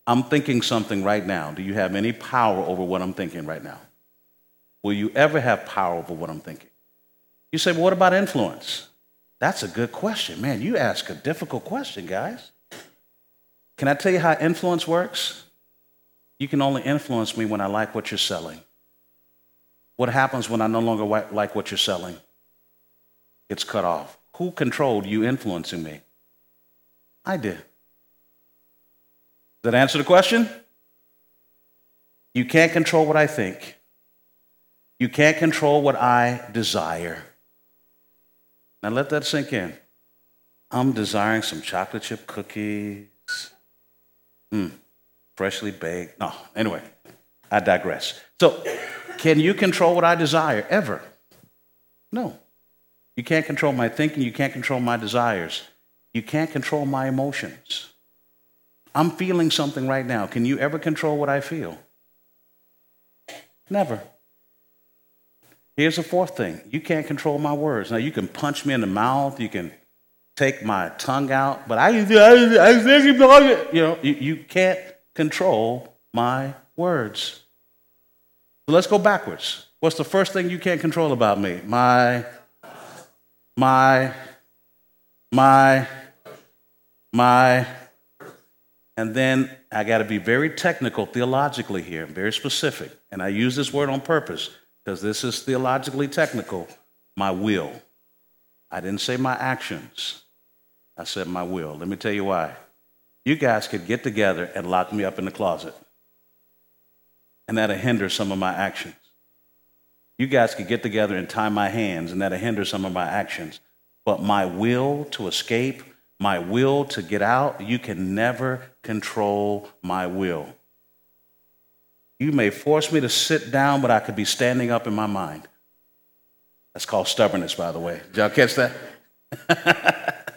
I'm thinking something right now. Do you have any power over what I'm thinking right now? Will you ever have power over what I'm thinking? You say, well, what about influence? That's a good question. Man, you ask a difficult question, guys. Can I tell you how influence works? You can only influence me when I like what you're selling. What happens when I no longer like what you're selling? It's cut off. Who controlled you influencing me? I did that answer the question? You can't control what I think. You can't control what I desire. Now let that sink in. I'm desiring some chocolate chip cookies. Hmm, freshly baked. No, anyway, I digress. So, can you control what I desire ever? No. You can't control my thinking. You can't control my desires. You can't control my emotions. I'm feeling something right now. Can you ever control what I feel? Never. Here's the fourth thing you can't control my words. Now, you can punch me in the mouth, you can take my tongue out, but I, I, I you know, you, you can't control my words. So let's go backwards. What's the first thing you can't control about me? My, my, my, my, and then I got to be very technical theologically here, very specific. And I use this word on purpose because this is theologically technical my will. I didn't say my actions, I said my will. Let me tell you why. You guys could get together and lock me up in the closet, and that'll hinder some of my actions. You guys could get together and tie my hands, and that'll hinder some of my actions. But my will to escape, my will to get out, you can never control my will. You may force me to sit down, but I could be standing up in my mind. That's called stubbornness, by the way. Did y'all catch that?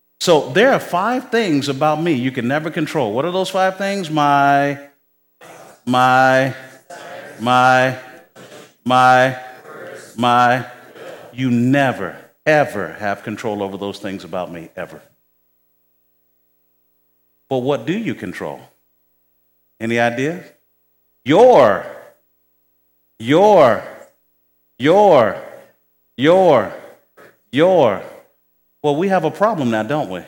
so there are five things about me you can never control. What are those five things? My, my, my, my, my. You never, ever have control over those things about me, ever. But what do you control? Any idea? Your, your, your, your, your. Well, we have a problem now, don't we?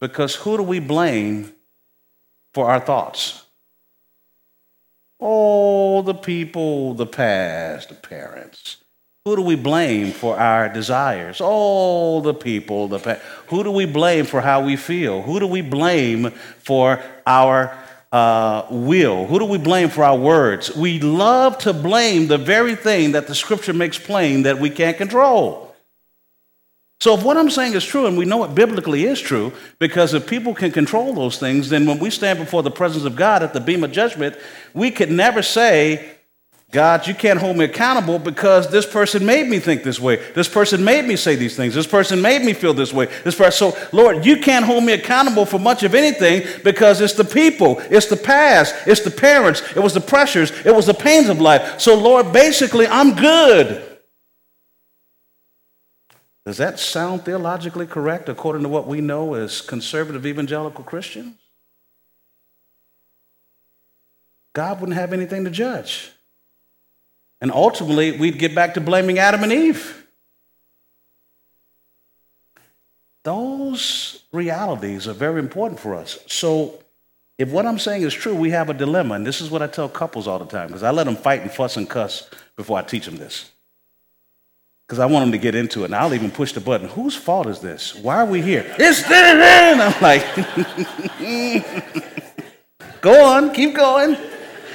Because who do we blame for our thoughts? Oh, the people, the past, the parents. Who do we blame for our desires? All the people, the pa- who do we blame for how we feel? Who do we blame for our uh, will? Who do we blame for our words? We love to blame the very thing that the scripture makes plain that we can't control. So, if what I'm saying is true, and we know it biblically is true, because if people can control those things, then when we stand before the presence of God at the bema of judgment, we could never say, God, you can't hold me accountable because this person made me think this way. This person made me say these things. This person made me feel this way. This person, so Lord, you can't hold me accountable for much of anything because it's the people, it's the past, it's the parents, it was the pressures, it was the pains of life. So Lord, basically, I'm good. Does that sound theologically correct according to what we know as conservative evangelical Christians? God wouldn't have anything to judge. And ultimately, we'd get back to blaming Adam and Eve. Those realities are very important for us. So, if what I'm saying is true, we have a dilemma. And this is what I tell couples all the time because I let them fight and fuss and cuss before I teach them this. Because I want them to get into it. And I'll even push the button. Whose fault is this? Why are we here? It's this. I'm like, go on, keep going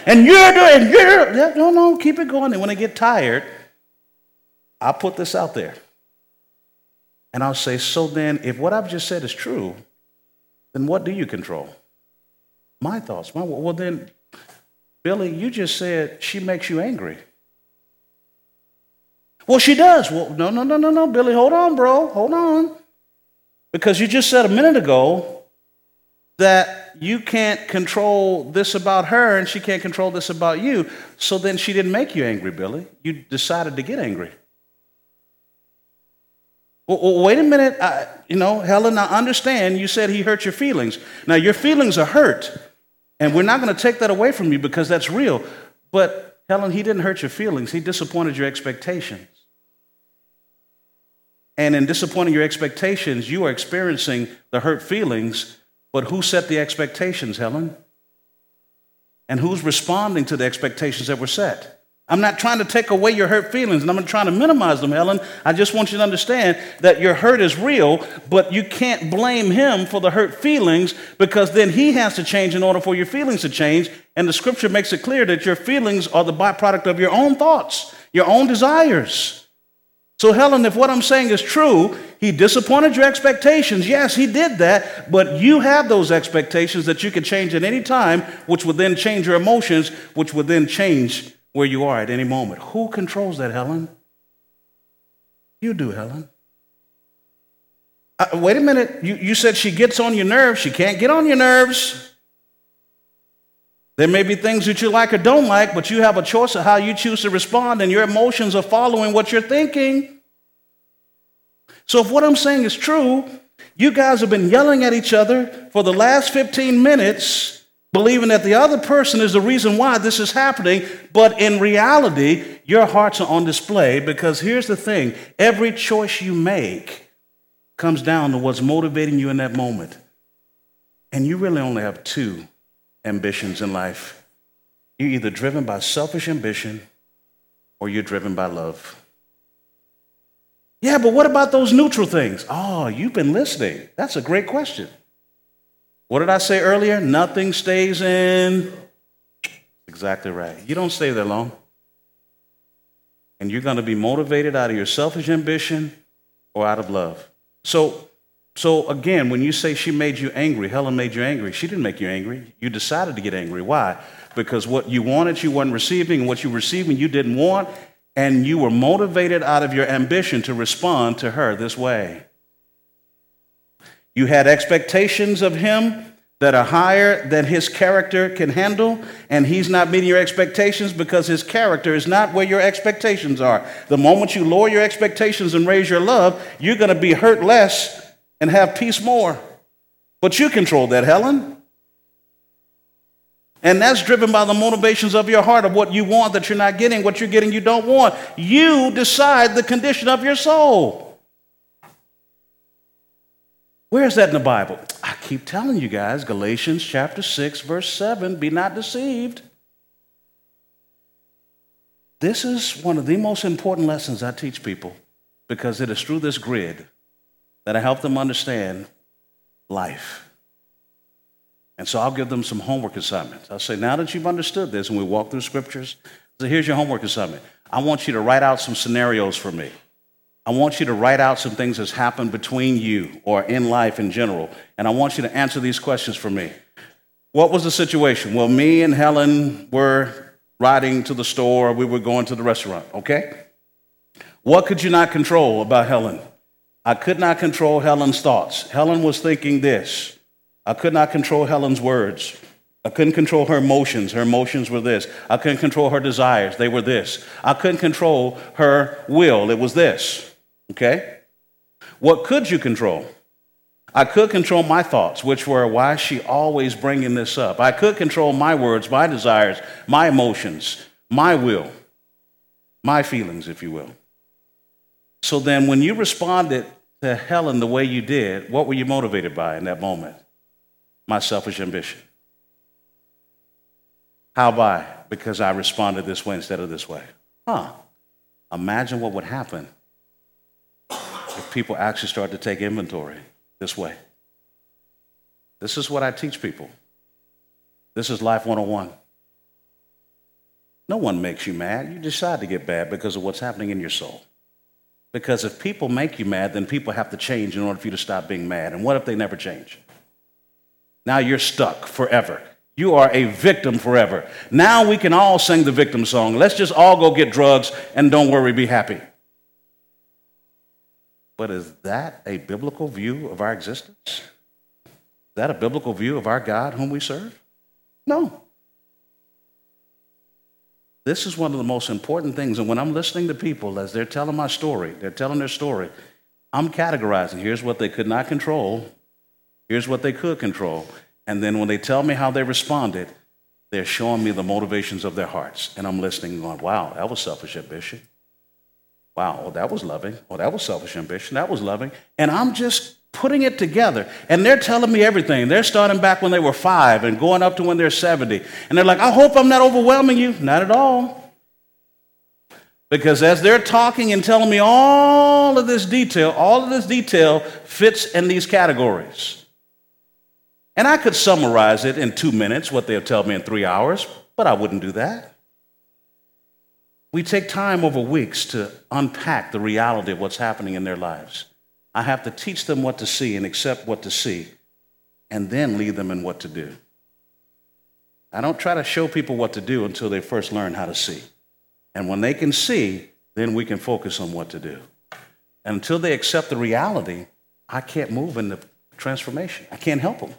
and you're doing, you're, no, no, keep it going. And when I get tired, I'll put this out there. And I'll say, so then, if what I've just said is true, then what do you control? My thoughts. My, well, then, Billy, you just said she makes you angry. Well, she does. Well, no, no, no, no, no, Billy, hold on, bro. Hold on. Because you just said a minute ago that you can't control this about her and she can't control this about you. So then she didn't make you angry, Billy. You decided to get angry. Well, wait a minute. I, you know, Helen, I understand you said he hurt your feelings. Now, your feelings are hurt, and we're not going to take that away from you because that's real. But, Helen, he didn't hurt your feelings, he disappointed your expectations. And in disappointing your expectations, you are experiencing the hurt feelings, but who set the expectations, Helen? And who's responding to the expectations that were set? I'm not trying to take away your hurt feelings and I'm not trying to minimize them, Helen. I just want you to understand that your hurt is real, but you can't blame him for the hurt feelings because then he has to change in order for your feelings to change. And the scripture makes it clear that your feelings are the byproduct of your own thoughts, your own desires. So, Helen, if what I'm saying is true, he disappointed your expectations. Yes, he did that, but you have those expectations that you can change at any time, which would then change your emotions, which would then change where you are at any moment. Who controls that, Helen? You do, Helen. Uh, wait a minute. You, you said she gets on your nerves. She can't get on your nerves. There may be things that you like or don't like, but you have a choice of how you choose to respond, and your emotions are following what you're thinking. So, if what I'm saying is true, you guys have been yelling at each other for the last 15 minutes, believing that the other person is the reason why this is happening, but in reality, your hearts are on display because here's the thing every choice you make comes down to what's motivating you in that moment. And you really only have two ambitions in life. You're either driven by selfish ambition or you're driven by love. Yeah, but what about those neutral things? Oh, you've been listening. That's a great question. What did I say earlier? Nothing stays in. Exactly right. You don't stay there long. And you're going to be motivated out of your selfish ambition or out of love. So so again, when you say she made you angry, Helen made you angry, she didn't make you angry. You decided to get angry. Why? Because what you wanted, you weren't receiving, and what you were receiving, you didn't want, and you were motivated out of your ambition to respond to her this way. You had expectations of him that are higher than his character can handle, and he's not meeting your expectations because his character is not where your expectations are. The moment you lower your expectations and raise your love, you're going to be hurt less and have peace more. But you control that, Helen. And that's driven by the motivations of your heart of what you want that you're not getting, what you're getting you don't want. You decide the condition of your soul. Where is that in the Bible? I keep telling you guys, Galatians chapter 6, verse 7 be not deceived. This is one of the most important lessons I teach people because it is through this grid that I help them understand life. And so I'll give them some homework assignments. I'll say, now that you've understood this and we walk through scriptures, so here's your homework assignment. I want you to write out some scenarios for me. I want you to write out some things that's happened between you or in life in general. And I want you to answer these questions for me. What was the situation? Well, me and Helen were riding to the store, we were going to the restaurant, okay? What could you not control about Helen? I could not control Helen's thoughts. Helen was thinking this. I could not control Helen's words. I couldn't control her emotions. Her emotions were this. I couldn't control her desires. They were this. I couldn't control her will. It was this. Okay? What could you control? I could control my thoughts, which were, why is she always bringing this up? I could control my words, my desires, my emotions, my will, my feelings, if you will. So then, when you responded to Helen the way you did, what were you motivated by in that moment? My selfish ambition. How by? Because I responded this way instead of this way. Huh. Imagine what would happen if people actually start to take inventory this way. This is what I teach people. This is Life 101. No one makes you mad. You decide to get bad because of what's happening in your soul. Because if people make you mad, then people have to change in order for you to stop being mad. And what if they never change? Now you're stuck forever. You are a victim forever. Now we can all sing the victim song. Let's just all go get drugs and don't worry, be happy. But is that a biblical view of our existence? Is that a biblical view of our God whom we serve? No. This is one of the most important things. And when I'm listening to people as they're telling my story, they're telling their story, I'm categorizing. Here's what they could not control, here's what they could control. And then when they tell me how they responded, they're showing me the motivations of their hearts. And I'm listening, going, wow, that was selfish ambition. Wow, oh, that was loving. Oh, that was selfish ambition. That was loving. And I'm just putting it together. And they're telling me everything. They're starting back when they were five and going up to when they're 70. And they're like, I hope I'm not overwhelming you. Not at all. Because as they're talking and telling me all of this detail, all of this detail fits in these categories. And I could summarize it in two minutes, what they'll tell me in three hours, but I wouldn't do that. We take time over weeks to unpack the reality of what's happening in their lives. I have to teach them what to see and accept what to see, and then lead them in what to do. I don't try to show people what to do until they first learn how to see. And when they can see, then we can focus on what to do. And until they accept the reality, I can't move in the transformation. I can't help them.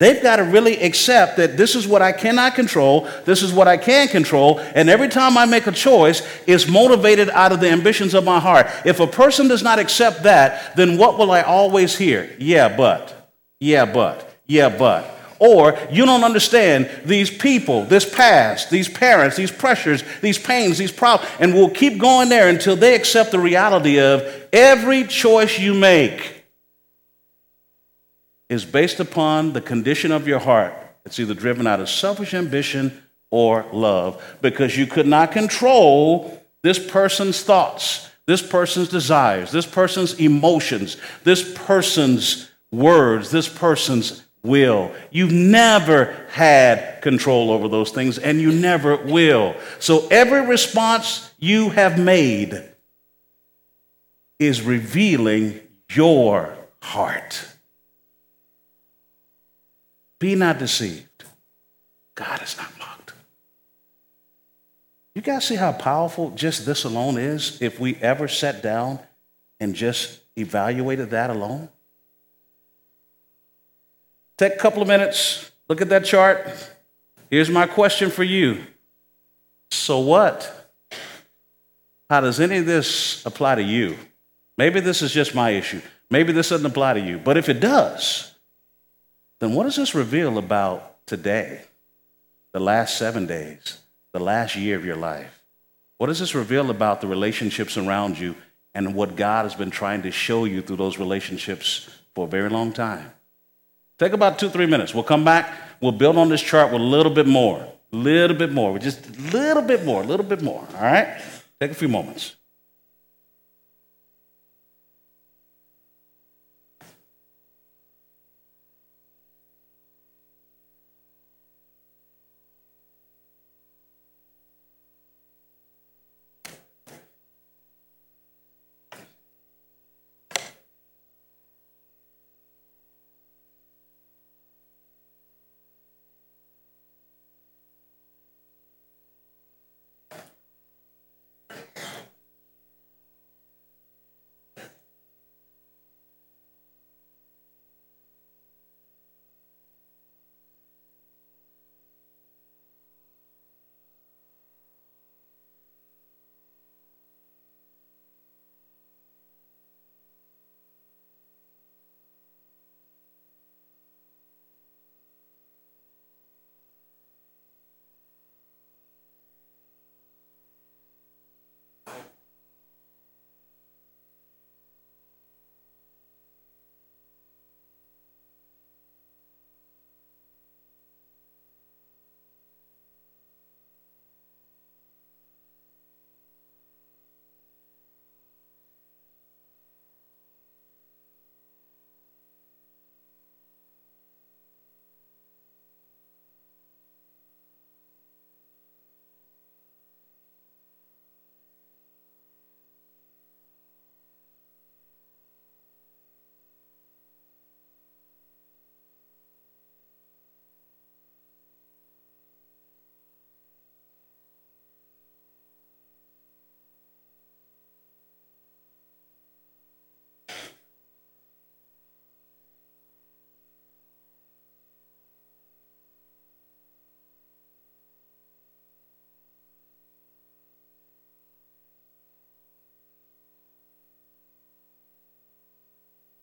They've got to really accept that this is what I cannot control, this is what I can control, and every time I make a choice, it's motivated out of the ambitions of my heart. If a person does not accept that, then what will I always hear? Yeah, but. Yeah, but. Yeah, but. Or you don't understand these people, this past, these parents, these pressures, these pains, these problems, and we'll keep going there until they accept the reality of every choice you make is based upon the condition of your heart. It's either driven out of selfish ambition or love because you could not control this person's thoughts, this person's desires, this person's emotions, this person's words, this person's will. You've never had control over those things and you never will. So every response you have made is revealing your heart. Be not deceived. God is not mocked. You guys see how powerful just this alone is if we ever sat down and just evaluated that alone? Take a couple of minutes, look at that chart. Here's my question for you. So what? How does any of this apply to you? Maybe this is just my issue. Maybe this doesn't apply to you. But if it does, then what does this reveal about today, the last seven days, the last year of your life? What does this reveal about the relationships around you and what God has been trying to show you through those relationships for a very long time? Take about two, three minutes. We'll come back. We'll build on this chart with a little bit more, a little bit more, just a little bit more, a little bit more. All right? Take a few moments.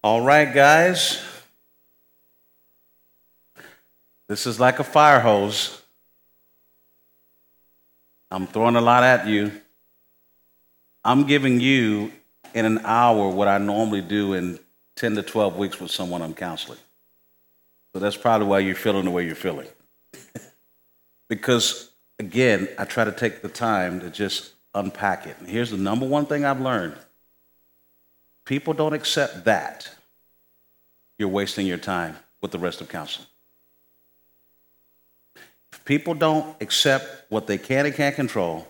All right, guys. This is like a fire hose. I'm throwing a lot at you. I'm giving you in an hour what I normally do in 10 to 12 weeks with someone I'm counseling. So that's probably why you're feeling the way you're feeling. because, again, I try to take the time to just unpack it. And here's the number one thing I've learned people don't accept that, you're wasting your time with the rest of counseling. If people don't accept what they can and can't control,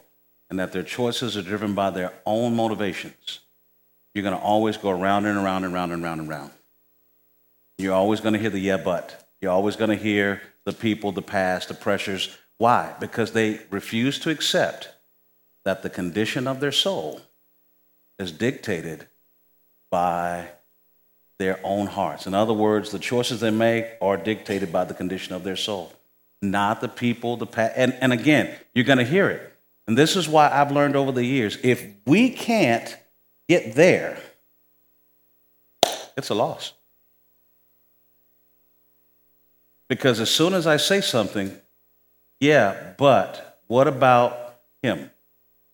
and that their choices are driven by their own motivations, you're going to always go around and around and around and around and around. You're always going to hear the yeah, but. You're always going to hear the people, the past, the pressures. Why? Because they refuse to accept that the condition of their soul is dictated by their own hearts. In other words, the choices they make are dictated by the condition of their soul, not the people, the past. And, and again, you're going to hear it. And this is why I've learned over the years if we can't get there, it's a loss. Because as soon as I say something, yeah, but what about him?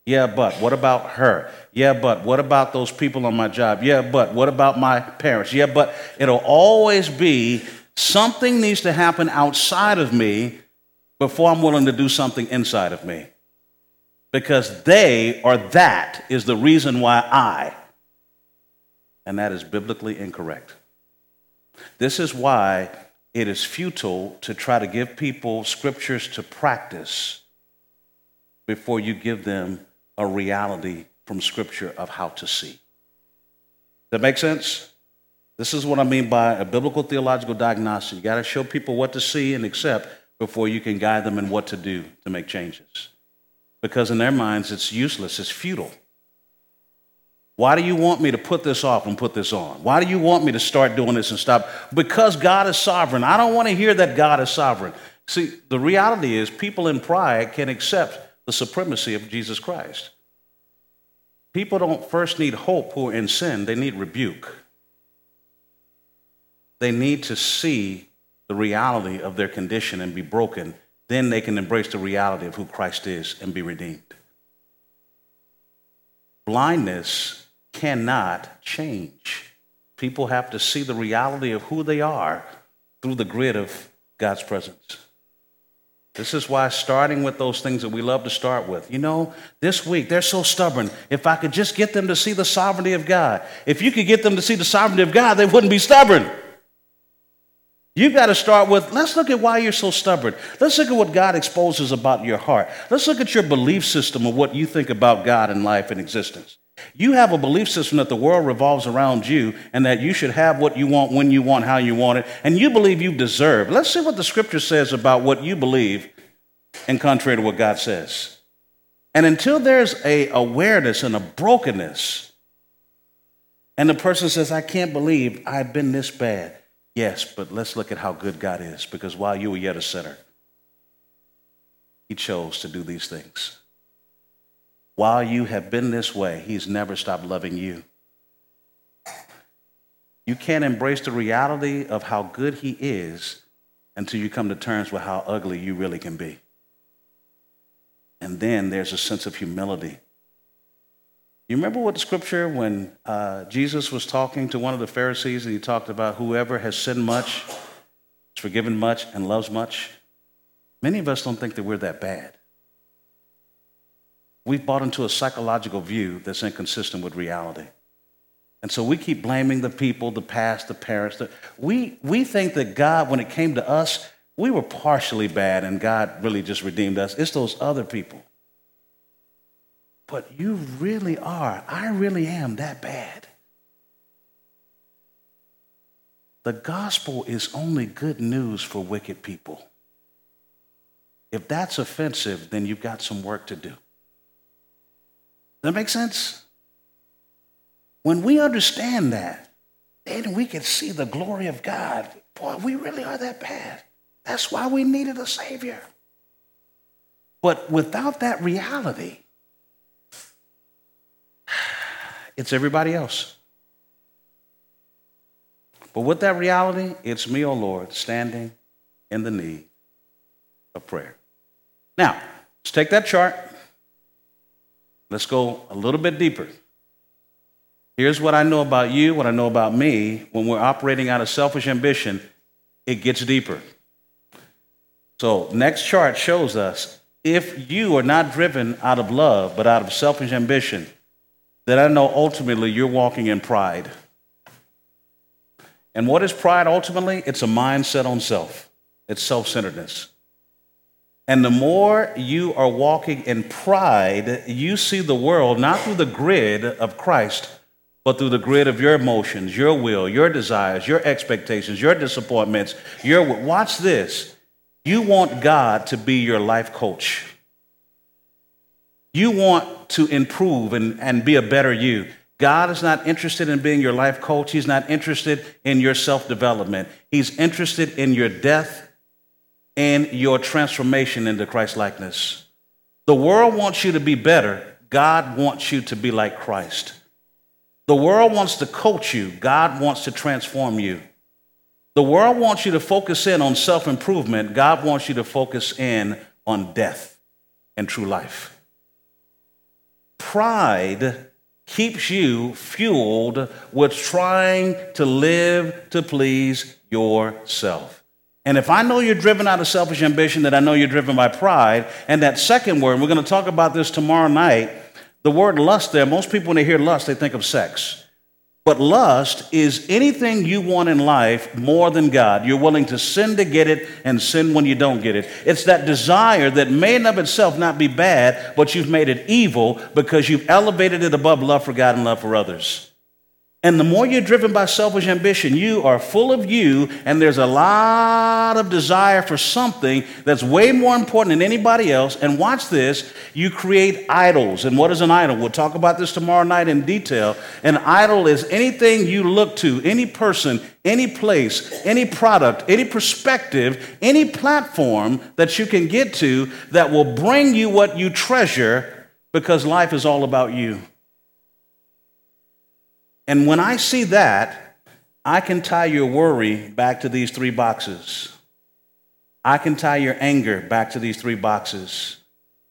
Yeah, but what about her? Yeah, but what about those people on my job? Yeah, but what about my parents? Yeah, but it'll always be something needs to happen outside of me before I'm willing to do something inside of me. Because they or that is the reason why I. And that is biblically incorrect. This is why it is futile to try to give people scriptures to practice before you give them a reality from scripture of how to see. That makes sense? This is what I mean by a biblical theological diagnosis. You got to show people what to see and accept before you can guide them in what to do to make changes. Because in their minds, it's useless, it's futile. Why do you want me to put this off and put this on? Why do you want me to start doing this and stop? Because God is sovereign. I don't want to hear that God is sovereign. See, the reality is people in pride can accept the supremacy of Jesus Christ. People don't first need hope who are in sin, they need rebuke. They need to see the reality of their condition and be broken. Then they can embrace the reality of who Christ is and be redeemed. Blindness cannot change. People have to see the reality of who they are through the grid of God's presence. This is why starting with those things that we love to start with. You know, this week they're so stubborn. If I could just get them to see the sovereignty of God, if you could get them to see the sovereignty of God, they wouldn't be stubborn. You've got to start with let's look at why you're so stubborn. Let's look at what God exposes about your heart. Let's look at your belief system of what you think about God and life and existence. You have a belief system that the world revolves around you and that you should have what you want, when you want, how you want it, and you believe you deserve. Let's see what the scripture says about what you believe and contrary to what God says. And until there's a awareness and a brokenness, and the person says, I can't believe I've been this bad. Yes, but let's look at how good God is, because while you were yet a sinner, He chose to do these things. While you have been this way, He's never stopped loving you. You can't embrace the reality of how good He is until you come to terms with how ugly you really can be. And then there's a sense of humility. You remember what the scripture when uh, Jesus was talking to one of the Pharisees and he talked about whoever has sinned much is forgiven much and loves much? Many of us don't think that we're that bad. We've bought into a psychological view that's inconsistent with reality. And so we keep blaming the people, the past, the parents. The, we, we think that God, when it came to us, we were partially bad and God really just redeemed us. It's those other people. But you really are, I really am that bad. The gospel is only good news for wicked people. If that's offensive, then you've got some work to do. That make sense? When we understand that, then we can see the glory of God. Boy, we really are that bad. That's why we needed a Savior. But without that reality, it's everybody else. But with that reality, it's me, oh Lord, standing in the need of prayer. Now, let's take that chart. Let's go a little bit deeper. Here's what I know about you, what I know about me. When we're operating out of selfish ambition, it gets deeper. So, next chart shows us if you are not driven out of love, but out of selfish ambition, then I know ultimately you're walking in pride. And what is pride ultimately? It's a mindset on self, it's self centeredness. And the more you are walking in pride, you see the world not through the grid of Christ, but through the grid of your emotions, your will, your desires, your expectations, your disappointments. Your watch this. You want God to be your life coach. You want to improve and, and be a better you. God is not interested in being your life coach. He's not interested in your self development. He's interested in your death and your transformation into Christ likeness. The world wants you to be better. God wants you to be like Christ. The world wants to coach you. God wants to transform you. The world wants you to focus in on self improvement. God wants you to focus in on death and true life. Pride keeps you fueled with trying to live to please yourself. And if I know you're driven out of selfish ambition, that I know you're driven by pride. And that second word, we're going to talk about this tomorrow night. The word lust there, most people when they hear lust, they think of sex. But lust is anything you want in life more than God. You're willing to sin to get it and sin when you don't get it. It's that desire that may in of itself not be bad, but you've made it evil because you've elevated it above love for God and love for others. And the more you're driven by selfish ambition, you are full of you, and there's a lot of desire for something that's way more important than anybody else. And watch this you create idols. And what is an idol? We'll talk about this tomorrow night in detail. An idol is anything you look to, any person, any place, any product, any perspective, any platform that you can get to that will bring you what you treasure because life is all about you. And when I see that, I can tie your worry back to these three boxes. I can tie your anger back to these three boxes.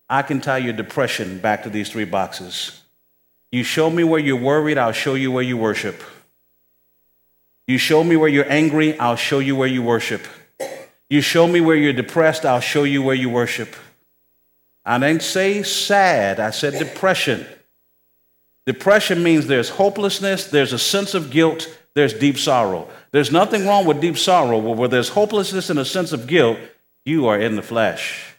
I can tie your depression back to these three boxes. You show me where you're worried, I'll show you where you worship. You show me where you're angry, I'll show you where you worship. You show me where you're depressed, I'll show you where you worship. I didn't say sad, I said depression. Depression means there's hopelessness, there's a sense of guilt, there's deep sorrow. There's nothing wrong with deep sorrow, but where there's hopelessness and a sense of guilt, you are in the flesh.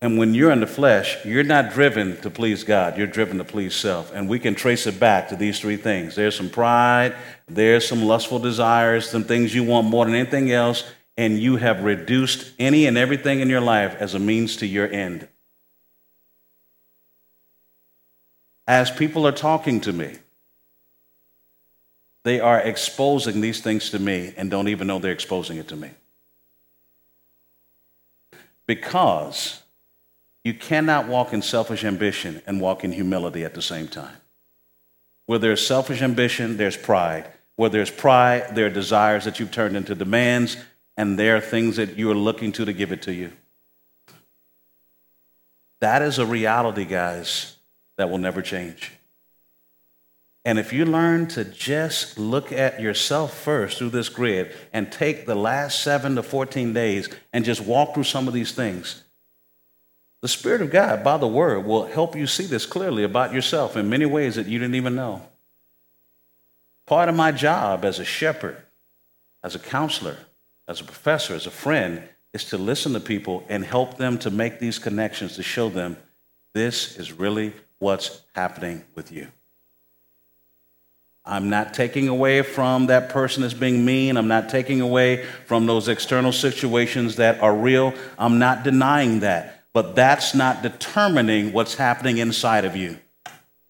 And when you're in the flesh, you're not driven to please God, you're driven to please self. And we can trace it back to these three things there's some pride, there's some lustful desires, some things you want more than anything else, and you have reduced any and everything in your life as a means to your end. As people are talking to me, they are exposing these things to me and don't even know they're exposing it to me. Because you cannot walk in selfish ambition and walk in humility at the same time. Where there's selfish ambition, there's pride. Where there's pride, there are desires that you've turned into demands, and there are things that you are looking to to give it to you. That is a reality, guys, that will never change. And if you learn to just look at yourself first through this grid and take the last seven to 14 days and just walk through some of these things, the Spirit of God, by the Word, will help you see this clearly about yourself in many ways that you didn't even know. Part of my job as a shepherd, as a counselor, as a professor, as a friend, is to listen to people and help them to make these connections to show them this is really what's happening with you. I'm not taking away from that person as being mean. I'm not taking away from those external situations that are real. I'm not denying that. But that's not determining what's happening inside of you.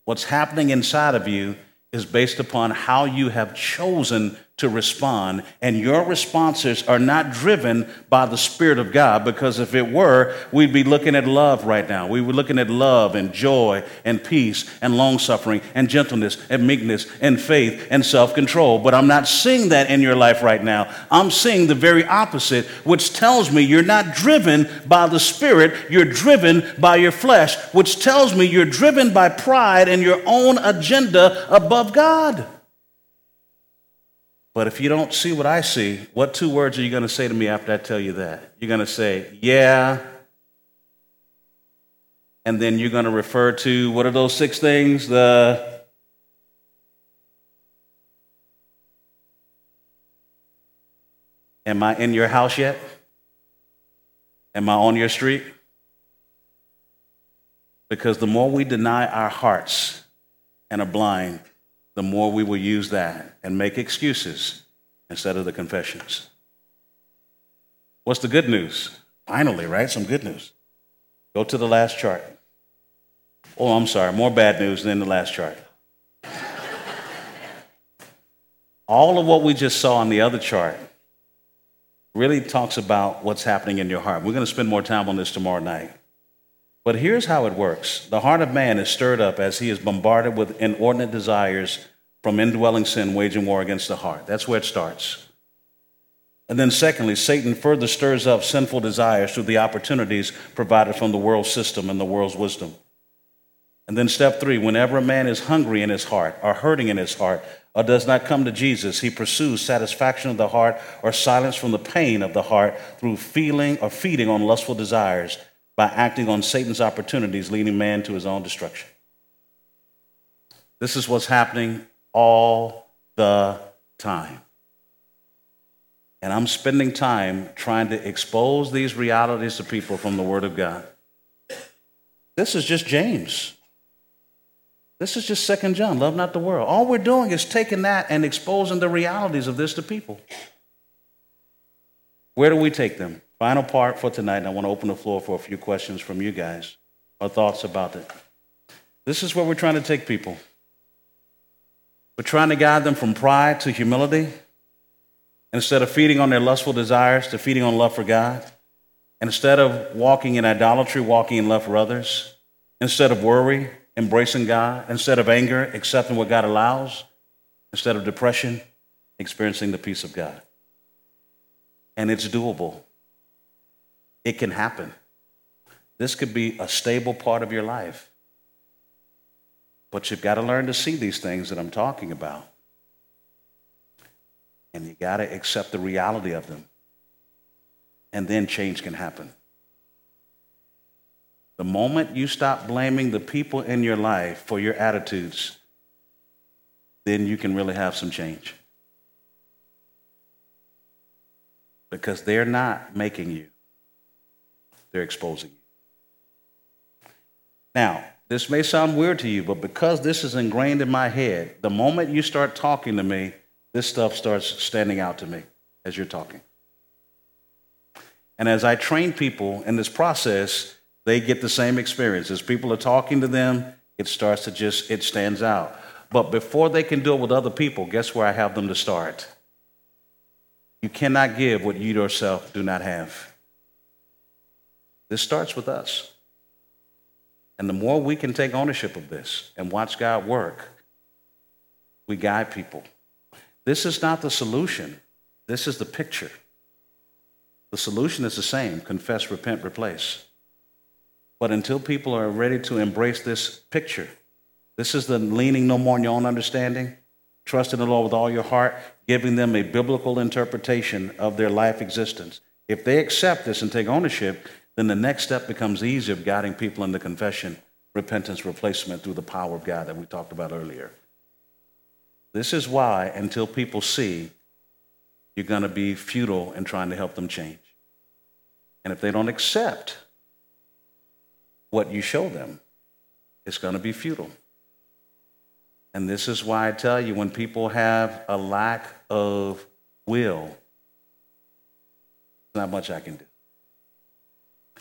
What's happening inside of you is based upon how you have chosen to respond, and your responses are not driven by the Spirit of God, because if it were, we'd be looking at love right now. We were looking at love and joy and peace and long suffering and gentleness and meekness and faith and self control. But I'm not seeing that in your life right now. I'm seeing the very opposite, which tells me you're not driven by the Spirit, you're driven by your flesh, which tells me you're driven by pride and your own agenda above God. But if you don't see what I see, what two words are you going to say to me after I tell you that? You're going to say, yeah. And then you're going to refer to what are those six things? The Am I in your house yet? Am I on your street? Because the more we deny our hearts and are blind, the more we will use that and make excuses instead of the confessions. What's the good news? Finally, right? Some good news. Go to the last chart. Oh, I'm sorry, more bad news than the last chart. All of what we just saw on the other chart really talks about what's happening in your heart. We're going to spend more time on this tomorrow night. But here's how it works the heart of man is stirred up as he is bombarded with inordinate desires from indwelling sin, waging war against the heart. That's where it starts. And then, secondly, Satan further stirs up sinful desires through the opportunities provided from the world system and the world's wisdom. And then, step three whenever a man is hungry in his heart or hurting in his heart or does not come to Jesus, he pursues satisfaction of the heart or silence from the pain of the heart through feeling or feeding on lustful desires by acting on Satan's opportunities, leading man to his own destruction. This is what's happening all the time. And I'm spending time trying to expose these realities to people from the Word of God. This is just James. This is just Second John, love not the world. All we're doing is taking that and exposing the realities of this to people. Where do we take them? Final part for tonight, I want to open the floor for a few questions from you guys or thoughts about it. This is where we're trying to take people. We're trying to guide them from pride to humility. Instead of feeding on their lustful desires, to feeding on love for God. Instead of walking in idolatry, walking in love for others. Instead of worry, embracing God. Instead of anger, accepting what God allows. Instead of depression, experiencing the peace of God. And it's doable. It can happen. This could be a stable part of your life. But you've got to learn to see these things that I'm talking about. And you got to accept the reality of them. And then change can happen. The moment you stop blaming the people in your life for your attitudes, then you can really have some change. Because they're not making you they're exposing you. Now, this may sound weird to you, but because this is ingrained in my head, the moment you start talking to me, this stuff starts standing out to me as you're talking. And as I train people in this process, they get the same experience. As people are talking to them, it starts to just, it stands out. But before they can do it with other people, guess where I have them to start? You cannot give what you yourself do not have. This starts with us. And the more we can take ownership of this and watch God work, we guide people. This is not the solution, this is the picture. The solution is the same confess, repent, replace. But until people are ready to embrace this picture, this is the leaning no more on your own understanding, trusting the Lord with all your heart, giving them a biblical interpretation of their life existence. If they accept this and take ownership, then the next step becomes easier of guiding people into confession, repentance, replacement through the power of God that we talked about earlier. This is why, until people see, you're going to be futile in trying to help them change. And if they don't accept what you show them, it's going to be futile. And this is why I tell you when people have a lack of will, there's not much I can do.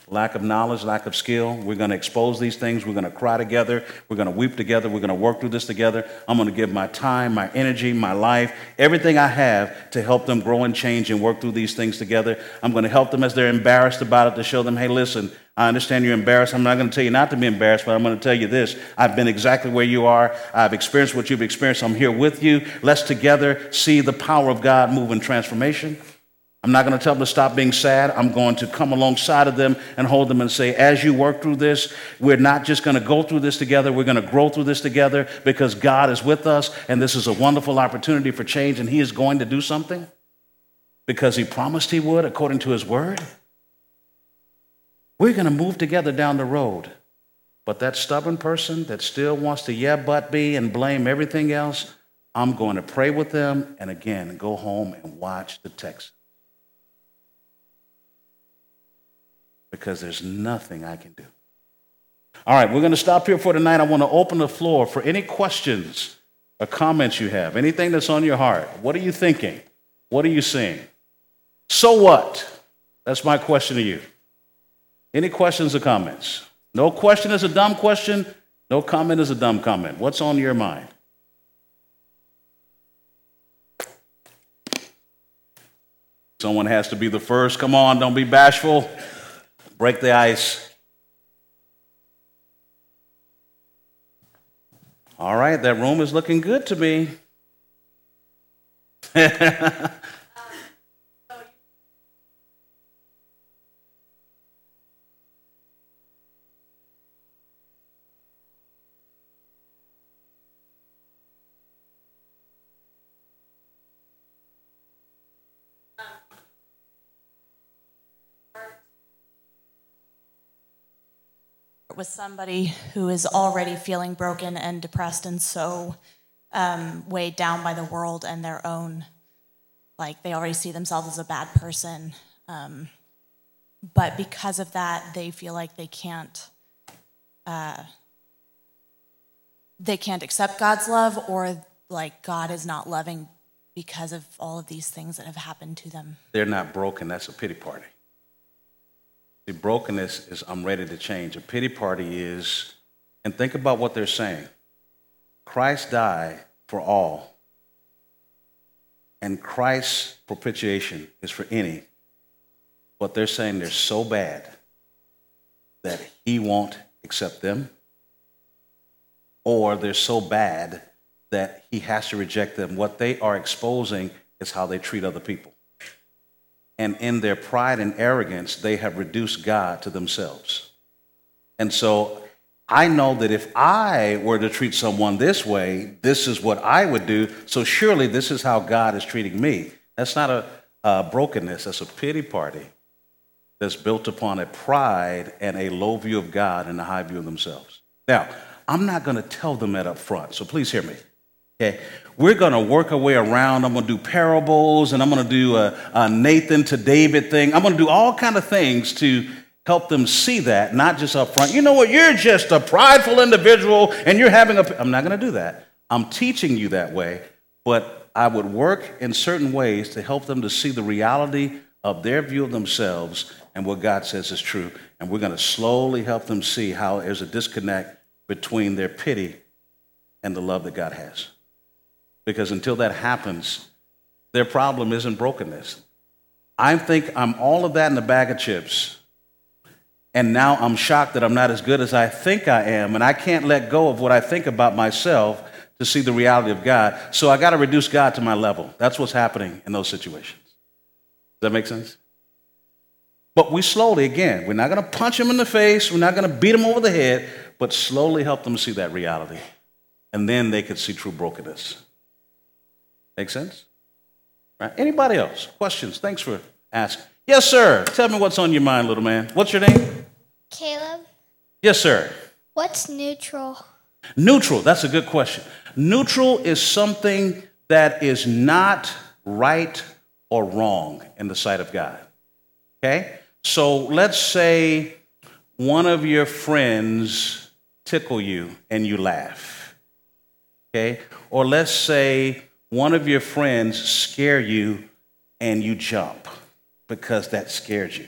Lack of knowledge, lack of skill. We're going to expose these things. We're going to cry together. We're going to weep together. We're going to work through this together. I'm going to give my time, my energy, my life, everything I have to help them grow and change and work through these things together. I'm going to help them as they're embarrassed about it to show them, hey, listen, I understand you're embarrassed. I'm not going to tell you not to be embarrassed, but I'm going to tell you this. I've been exactly where you are. I've experienced what you've experienced. I'm here with you. Let's together see the power of God move in transformation. I'm not going to tell them to stop being sad. I'm going to come alongside of them and hold them and say, as you work through this, we're not just going to go through this together, we're going to grow through this together because God is with us, and this is a wonderful opportunity for change, and He is going to do something because He promised He would according to His word. We're going to move together down the road. But that stubborn person that still wants to yeah, but be and blame everything else, I'm going to pray with them and again go home and watch the text. Because there's nothing I can do. All right, we're going to stop here for tonight. I want to open the floor for any questions or comments you have, anything that's on your heart. What are you thinking? What are you seeing? So what? That's my question to you. Any questions or comments? No question is a dumb question. No comment is a dumb comment. What's on your mind? Someone has to be the first. Come on, don't be bashful break the ice. All right, that room is looking good to me. with somebody who is already feeling broken and depressed and so um, weighed down by the world and their own, like they already see themselves as a bad person. Um, but because of that, they feel like they can't. Uh, they can't accept God's love, or like God is not loving because of all of these things that have happened to them. They're not broken. That's a pity party. The brokenness is I'm ready to change. A pity party is, and think about what they're saying Christ died for all, and Christ's propitiation is for any. But they're saying they're so bad that he won't accept them, or they're so bad that he has to reject them. What they are exposing is how they treat other people and in their pride and arrogance, they have reduced God to themselves. And so I know that if I were to treat someone this way, this is what I would do. So surely this is how God is treating me. That's not a, a brokenness, that's a pity party that's built upon a pride and a low view of God and a high view of themselves. Now, I'm not going to tell them that up front, so please hear me. Okay, we're going to work our way around. I'm going to do parables, and I'm going to do a, a Nathan to David thing. I'm going to do all kind of things to help them see that, not just up front. You know what? You're just a prideful individual, and you're having a. I'm not going to do that. I'm teaching you that way, but I would work in certain ways to help them to see the reality of their view of themselves and what God says is true. And we're going to slowly help them see how there's a disconnect between their pity and the love that God has. Because until that happens, their problem isn't brokenness. I think I'm all of that in a bag of chips. And now I'm shocked that I'm not as good as I think I am. And I can't let go of what I think about myself to see the reality of God. So I got to reduce God to my level. That's what's happening in those situations. Does that make sense? But we slowly, again, we're not going to punch them in the face, we're not going to beat them over the head, but slowly help them see that reality. And then they could see true brokenness. Make sense? Right? Anybody else? Questions? Thanks for asking. Yes, sir. Tell me what's on your mind, little man. What's your name? Caleb. Yes, sir. What's neutral? Neutral. That's a good question. Neutral is something that is not right or wrong in the sight of God. Okay? So let's say one of your friends tickle you and you laugh. Okay? Or let's say one of your friends scare you and you jump because that scared you.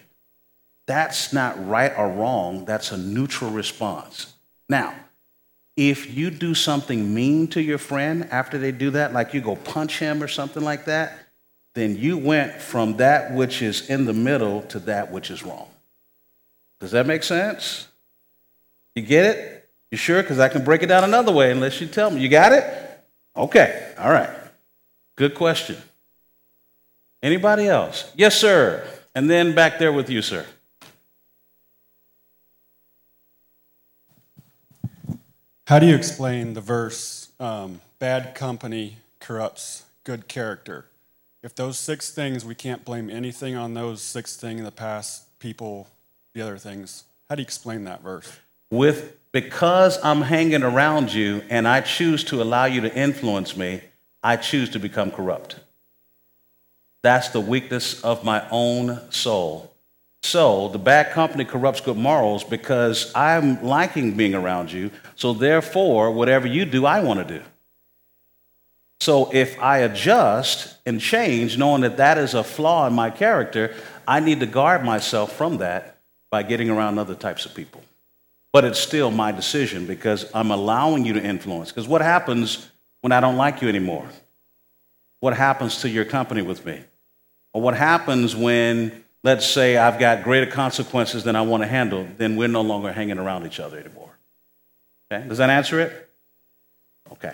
that's not right or wrong, that's a neutral response. Now, if you do something mean to your friend after they do that, like you go punch him or something like that, then you went from that which is in the middle to that which is wrong. Does that make sense? You get it? You sure? Because I can break it down another way unless you tell me. You got it? Okay, all right. Good question. Anybody else? Yes, sir. And then back there with you, sir. How do you explain the verse, um, bad company corrupts good character? If those six things, we can't blame anything on those six things in the past, people, the other things. How do you explain that verse? With because I'm hanging around you and I choose to allow you to influence me, I choose to become corrupt. That's the weakness of my own soul. So the bad company corrupts good morals because I'm liking being around you. So therefore, whatever you do, I want to do. So if I adjust and change, knowing that that is a flaw in my character, I need to guard myself from that by getting around other types of people. But it's still my decision because I'm allowing you to influence. Because what happens when I don't like you anymore? What happens to your company with me? Or what happens when, let's say, I've got greater consequences than I want to handle, then we're no longer hanging around each other anymore. Okay? Does that answer it? Okay.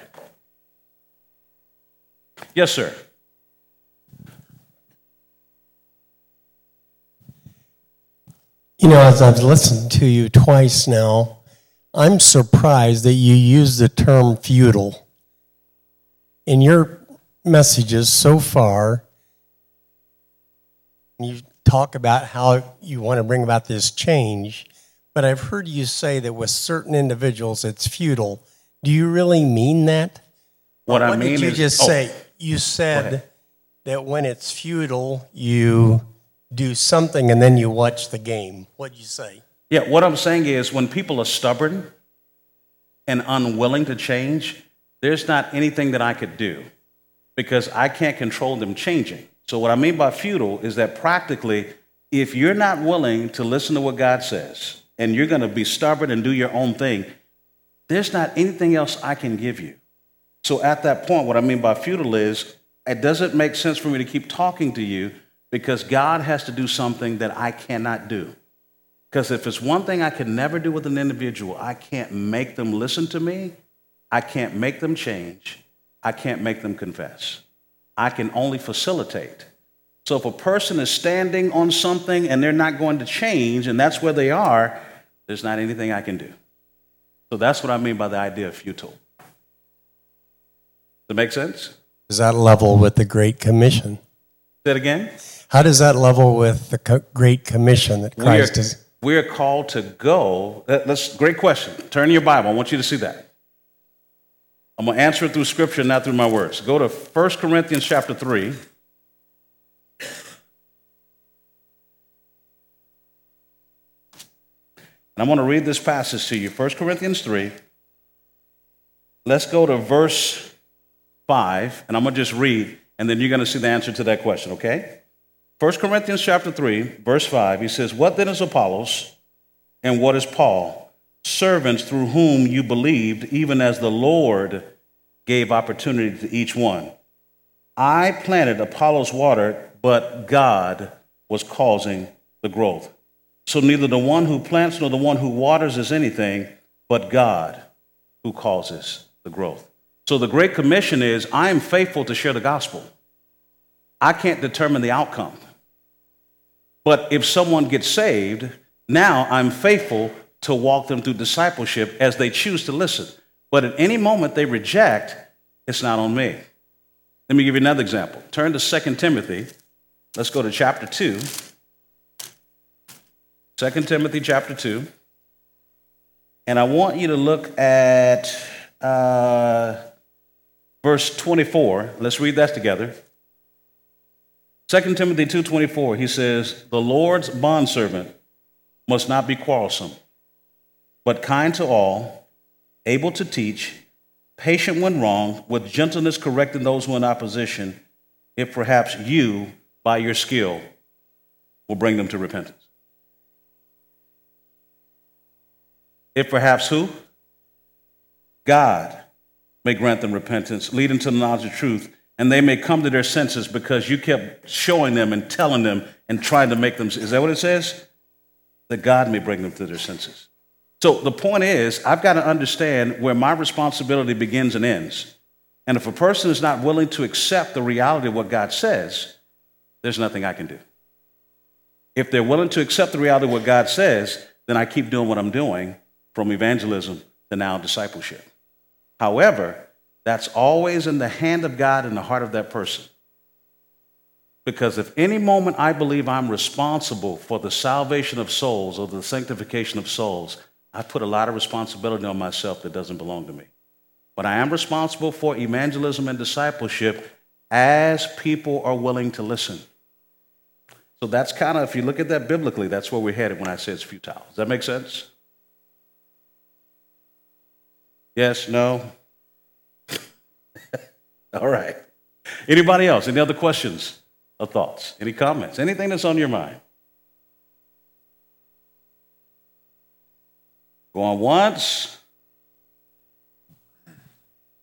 Yes, sir. You know, as I've listened to you twice now, I'm surprised that you use the term futile. In your messages so far, you talk about how you want to bring about this change, but I've heard you say that with certain individuals it's futile. Do you really mean that? What I what mean did you is, just oh, say? You said that when it's futile, you do something and then you watch the game. What'd you say? Yeah, what I'm saying is when people are stubborn and unwilling to change, there's not anything that I could do because I can't control them changing. So, what I mean by futile is that practically, if you're not willing to listen to what God says and you're going to be stubborn and do your own thing, there's not anything else I can give you. So, at that point, what I mean by futile is it doesn't make sense for me to keep talking to you because God has to do something that I cannot do. Because if it's one thing I can never do with an individual, I can't make them listen to me, I can't make them change, I can't make them confess. I can only facilitate. So if a person is standing on something and they're not going to change, and that's where they are, there's not anything I can do. So that's what I mean by the idea of futile. Does that make sense? Does that level with the Great Commission? Say that again. How does that level with the co- Great Commission that Christ we're, is? we're called to go. That- That's great question. Turn your Bible. I want you to see that. I'm going to answer it through scripture, not through my words. Go to 1 Corinthians chapter 3. And I'm going to read this passage to you. 1 Corinthians 3. Let's go to verse 5, and I'm going to just read, and then you're going to see the answer to that question, okay? 1 Corinthians chapter 3, verse 5, he says, What then is Apollos and what is Paul? Servants through whom you believed, even as the Lord gave opportunity to each one. I planted, Apollos watered, but God was causing the growth. So neither the one who plants nor the one who waters is anything, but God who causes the growth. So the Great Commission is I am faithful to share the gospel. I can't determine the outcome. But if someone gets saved, now I'm faithful to walk them through discipleship as they choose to listen. But at any moment they reject, it's not on me. Let me give you another example. Turn to 2 Timothy. Let's go to chapter 2. 2 Timothy chapter 2. And I want you to look at uh, verse 24. Let's read that together. 2 Timothy 2:24 he says the Lord's bondservant must not be quarrelsome but kind to all able to teach patient when wrong with gentleness correcting those who are in opposition if perhaps you by your skill will bring them to repentance if perhaps who? God may grant them repentance, leading to the knowledge of truth, and they may come to their senses because you kept showing them and telling them and trying to make them. Is that what it says? That God may bring them to their senses. So the point is, I've got to understand where my responsibility begins and ends. And if a person is not willing to accept the reality of what God says, there's nothing I can do. If they're willing to accept the reality of what God says, then I keep doing what I'm doing from evangelism to now discipleship. However, that's always in the hand of God and the heart of that person. Because if any moment I believe I'm responsible for the salvation of souls or the sanctification of souls, I put a lot of responsibility on myself that doesn't belong to me. But I am responsible for evangelism and discipleship as people are willing to listen. So that's kind of, if you look at that biblically, that's where we're headed when I say it's futile. Does that make sense? Yes, no? All right. Anybody else? Any other questions or thoughts? Any comments? Anything that's on your mind? Going once?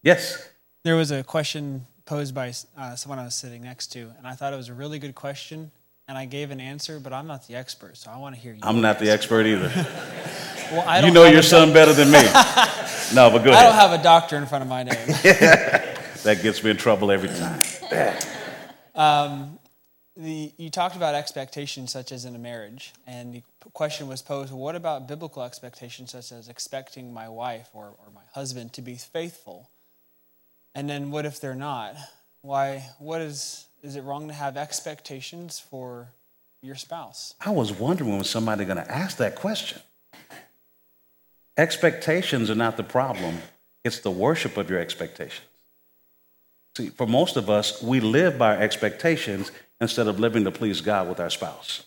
Yes. There was a question posed by uh, someone I was sitting next to, and I thought it was a really good question, and I gave an answer, but I'm not the expert, so I want to hear you. I'm not the expert either. Well, I You know your son better than me. No, but go I don't have a doctor in front of my name. That gets me in trouble every time. The, you talked about expectations such as in a marriage, and the question was posed: What about biblical expectations such as expecting my wife or, or my husband to be faithful? And then, what if they're not? Why? What is? Is it wrong to have expectations for your spouse? I was wondering when was somebody going to ask that question. Expectations are not the problem, it's the worship of your expectations. See, for most of us, we live by our expectations instead of living to please God with our spouse.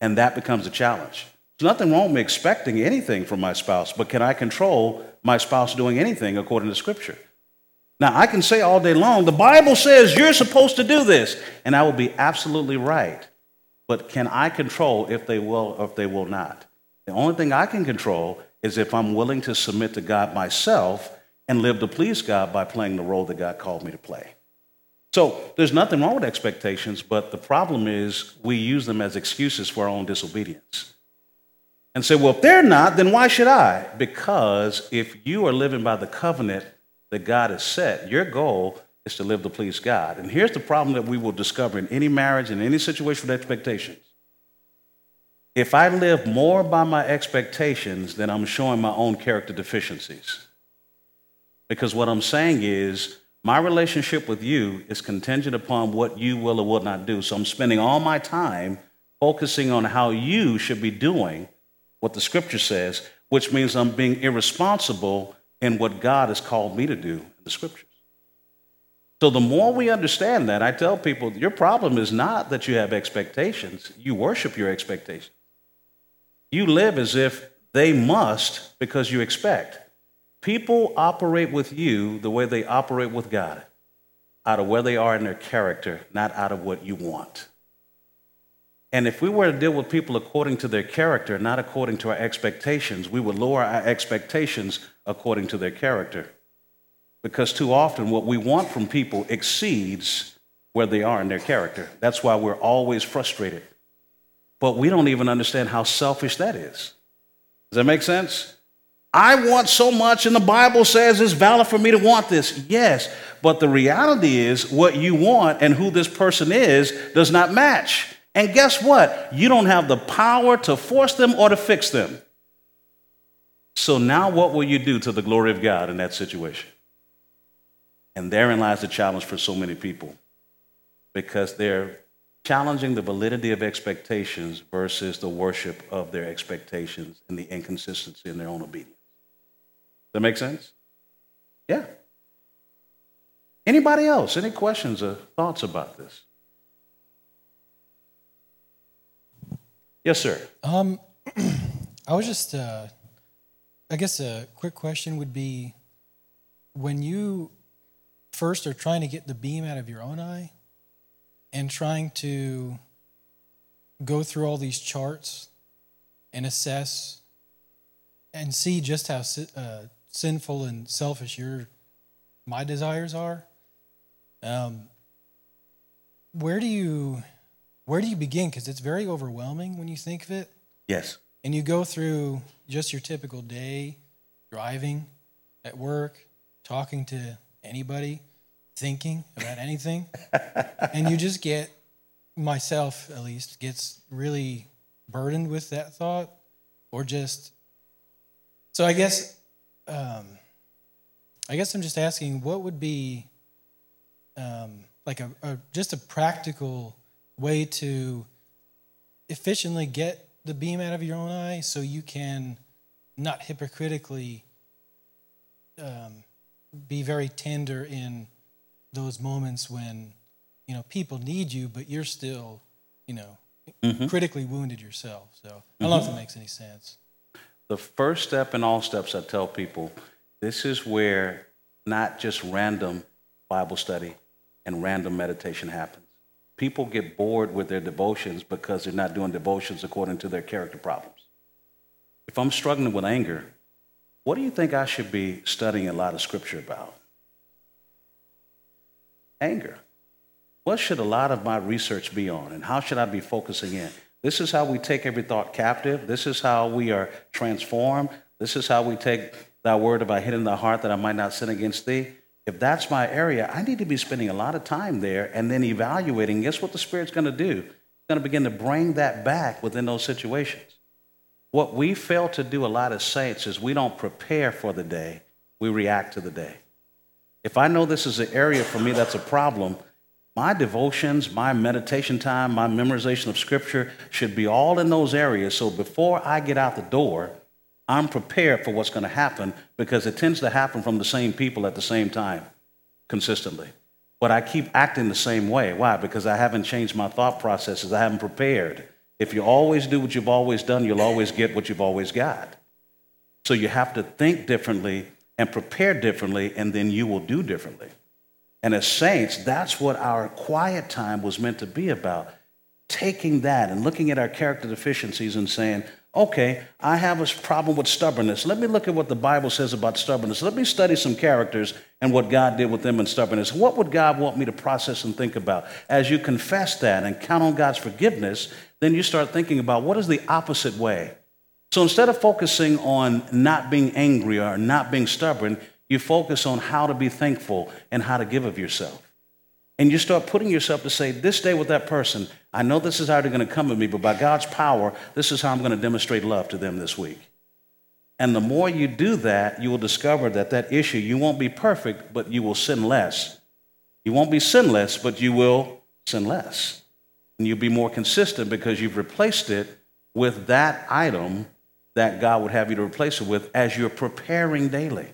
And that becomes a challenge. There's nothing wrong with expecting anything from my spouse, but can I control my spouse doing anything according to Scripture? Now, I can say all day long, the Bible says you're supposed to do this, and I will be absolutely right. But can I control if they will or if they will not? The only thing I can control is if I'm willing to submit to God myself and live to please God by playing the role that God called me to play. So there's nothing wrong with expectations, but the problem is we use them as excuses for our own disobedience. And say, well, if they're not, then why should I? Because if you are living by the covenant that God has set, your goal is to live to please God. And here's the problem that we will discover in any marriage, in any situation with expectations. If I live more by my expectations, then I'm showing my own character deficiencies. Because what I'm saying is, my relationship with you is contingent upon what you will or will not do. So I'm spending all my time focusing on how you should be doing what the scripture says, which means I'm being irresponsible in what God has called me to do in the scriptures. So the more we understand that, I tell people your problem is not that you have expectations, you worship your expectations. You live as if they must because you expect. People operate with you the way they operate with God, out of where they are in their character, not out of what you want. And if we were to deal with people according to their character, not according to our expectations, we would lower our expectations according to their character. Because too often, what we want from people exceeds where they are in their character. That's why we're always frustrated. But we don't even understand how selfish that is. Does that make sense? I want so much, and the Bible says it's valid for me to want this. Yes, but the reality is what you want and who this person is does not match. And guess what? You don't have the power to force them or to fix them. So now what will you do to the glory of God in that situation? And therein lies the challenge for so many people because they're challenging the validity of expectations versus the worship of their expectations and the inconsistency in their own obedience. That make sense? Yeah. Anybody else? Any questions or thoughts about this? Yes, sir. Um, I was just, uh, I guess a quick question would be when you first are trying to get the beam out of your own eye and trying to go through all these charts and assess and see just how uh, sinful and selfish your my desires are. Um, where do you where do you begin? Because it's very overwhelming when you think of it, Yes. and you go through just your typical day, driving, at work, talking to anybody, thinking about anything, and you just get myself at least gets really burdened with that thought, or just so I guess um, I guess I'm just asking what would be um, like a, a just a practical way to efficiently get the beam out of your own eye so you can not hypocritically um, be very tender in those moments when you know people need you but you're still you know critically wounded yourself? So i don't know if that makes any sense The first step in all steps, I tell people, this is where not just random Bible study and random meditation happens. People get bored with their devotions because they're not doing devotions according to their character problems. If I'm struggling with anger, what do you think I should be studying a lot of scripture about? Anger. What should a lot of my research be on, and how should I be focusing in? This is how we take every thought captive. This is how we are transformed. This is how we take thy word about hid in heart that I might not sin against thee. If that's my area, I need to be spending a lot of time there and then evaluating. Guess what the Spirit's going to do? It's going to begin to bring that back within those situations. What we fail to do a lot as saints is we don't prepare for the day, we react to the day. If I know this is an area for me that's a problem, my devotions, my meditation time, my memorization of scripture should be all in those areas. So before I get out the door, I'm prepared for what's going to happen because it tends to happen from the same people at the same time consistently. But I keep acting the same way. Why? Because I haven't changed my thought processes. I haven't prepared. If you always do what you've always done, you'll always get what you've always got. So you have to think differently and prepare differently, and then you will do differently. And as saints, that's what our quiet time was meant to be about. Taking that and looking at our character deficiencies and saying, okay, I have a problem with stubbornness. Let me look at what the Bible says about stubbornness. Let me study some characters and what God did with them in stubbornness. What would God want me to process and think about? As you confess that and count on God's forgiveness, then you start thinking about what is the opposite way. So instead of focusing on not being angry or not being stubborn, you focus on how to be thankful and how to give of yourself. And you start putting yourself to say, this day with that person, I know this is they're going to come at me, but by God's power, this is how I'm going to demonstrate love to them this week. And the more you do that, you will discover that that issue, you won't be perfect, but you will sin less. You won't be sinless, but you will sin less. And you'll be more consistent because you've replaced it with that item that God would have you to replace it with as you're preparing daily.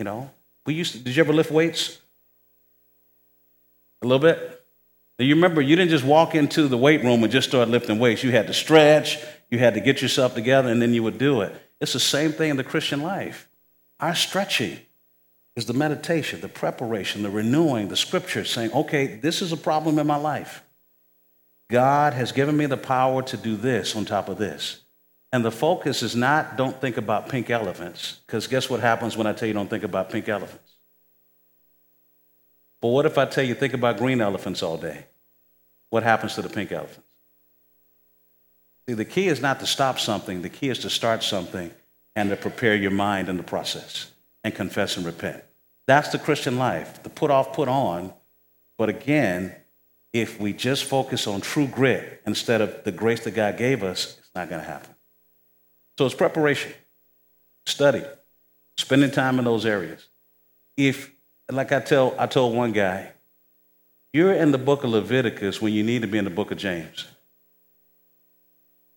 You know, we used to, did you ever lift weights? A little bit? Do you remember you didn't just walk into the weight room and just start lifting weights. You had to stretch, you had to get yourself together, and then you would do it. It's the same thing in the Christian life. Our stretching is the meditation, the preparation, the renewing, the scripture saying, okay, this is a problem in my life. God has given me the power to do this on top of this. And the focus is not don't think about pink elephants, because guess what happens when I tell you don't think about pink elephants? But what if I tell you think about green elephants all day? What happens to the pink elephants? See, the key is not to stop something, the key is to start something and to prepare your mind in the process and confess and repent. That's the Christian life, the put off, put on. But again, if we just focus on true grit instead of the grace that God gave us, it's not going to happen. So it's preparation, study, spending time in those areas. If, like I tell, I told one guy, you're in the book of Leviticus when you need to be in the book of James.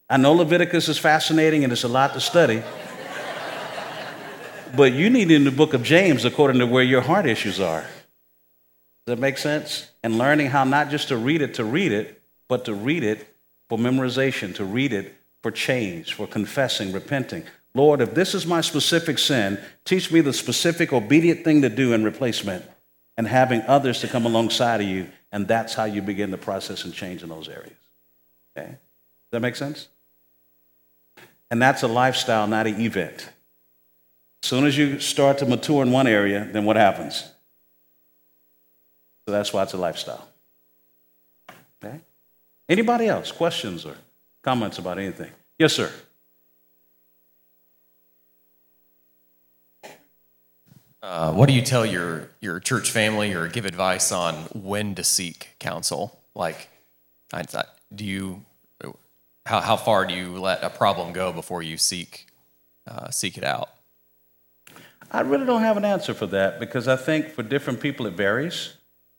I know Leviticus is fascinating and it's a lot to study, but you need in the book of James according to where your heart issues are. Does that make sense? And learning how not just to read it to read it, but to read it for memorization, to read it for change, for confessing, repenting. Lord, if this is my specific sin, teach me the specific obedient thing to do in replacement and having others to come alongside of you. And that's how you begin the process and change in those areas. Okay? Does that make sense? And that's a lifestyle, not an event. As soon as you start to mature in one area, then what happens? So that's why it's a lifestyle. Okay? Anybody else? Questions or comments about anything? Yes, sir. Uh, what do you tell your, your church family or give advice on when to seek counsel? Like, do you, how, how far do you let a problem go before you seek, uh, seek it out? I really don't have an answer for that because I think for different people it varies.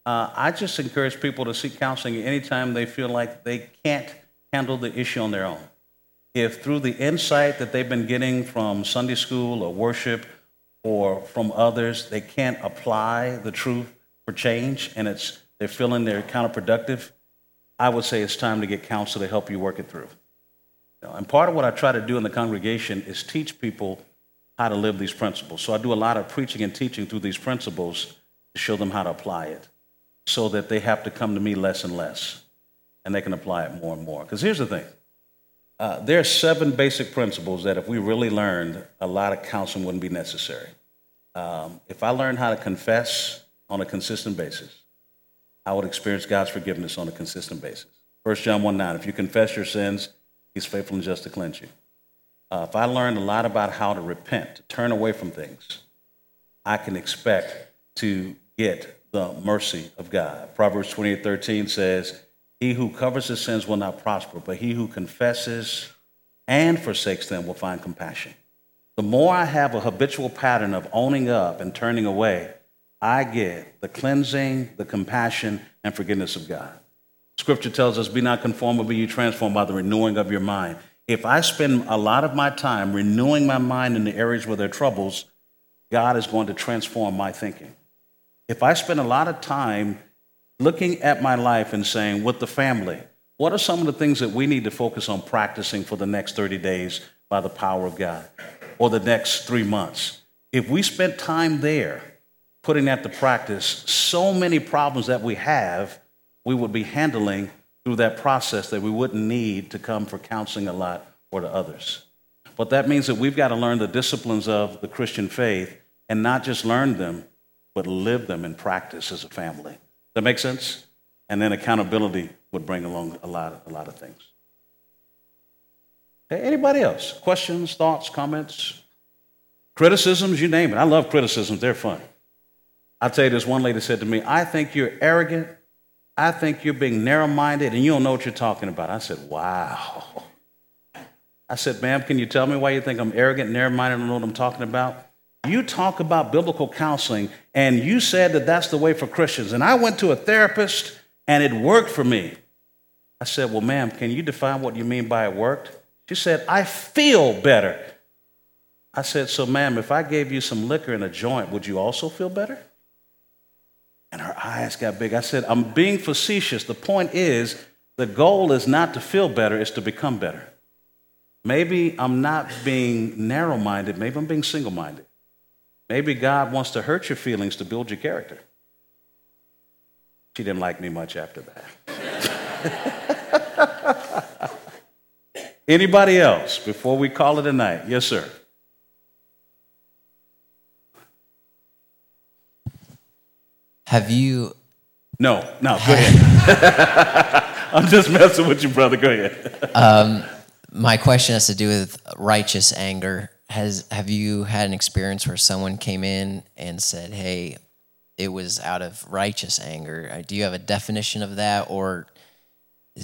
Uh, I just encourage people to seek counseling anytime they feel like they can't handle the issue on their own. If through the insight that they've been getting from Sunday school or worship or from others, they can't apply the truth for change and it's they're feeling they're counterproductive, I would say it's time to get counsel to help you work it through. And part of what I try to do in the congregation is teach people how to live these principles. So I do a lot of preaching and teaching through these principles to show them how to apply it so that they have to come to me less and less and they can apply it more and more. Because here's the thing uh, there are seven basic principles that if we really learned, a lot of counseling wouldn't be necessary. Um, if I learned how to confess on a consistent basis, I would experience God's forgiveness on a consistent basis. 1 John 1 9, if you confess your sins, he's faithful and just to cleanse you. Uh, if I learned a lot about how to repent, to turn away from things, I can expect to get the mercy of God. Proverbs 28 13 says, He who covers his sins will not prosper, but he who confesses and forsakes them will find compassion. The more I have a habitual pattern of owning up and turning away, I get the cleansing, the compassion, and forgiveness of God. Scripture tells us, Be not conformed, but be you transformed by the renewing of your mind. If I spend a lot of my time renewing my mind in the areas where there are troubles, God is going to transform my thinking. If I spend a lot of time looking at my life and saying, with the family, what are some of the things that we need to focus on practicing for the next 30 days by the power of God or the next three months? If we spent time there putting that to practice, so many problems that we have, we would be handling through that process that we wouldn't need to come for counseling a lot or to others. But that means that we've got to learn the disciplines of the Christian faith and not just learn them, but live them in practice as a family. That make sense? And then accountability would bring along a lot, a lot of things. Anybody else? Questions, thoughts, comments, criticisms, you name it. I love criticisms, they're fun. I'll tell you this one lady said to me, I think you're arrogant. I think you're being narrow minded and you don't know what you're talking about. I said, Wow. I said, Ma'am, can you tell me why you think I'm arrogant, narrow minded, and don't know what I'm talking about? You talk about biblical counseling and you said that that's the way for Christians. And I went to a therapist and it worked for me. I said, Well, ma'am, can you define what you mean by it worked? She said, I feel better. I said, So, ma'am, if I gave you some liquor in a joint, would you also feel better? And her eyes got big. I said, I'm being facetious. The point is, the goal is not to feel better, it's to become better. Maybe I'm not being narrow minded, maybe I'm being single minded. Maybe God wants to hurt your feelings to build your character. She didn't like me much after that. Anybody else before we call it a night? Yes, sir. Have you? No, no, go ahead. I'm just messing with you, brother. Go ahead. Um, my question has to do with righteous anger. Has have you had an experience where someone came in and said, "Hey, it was out of righteous anger"? Uh, Do you have a definition of that, or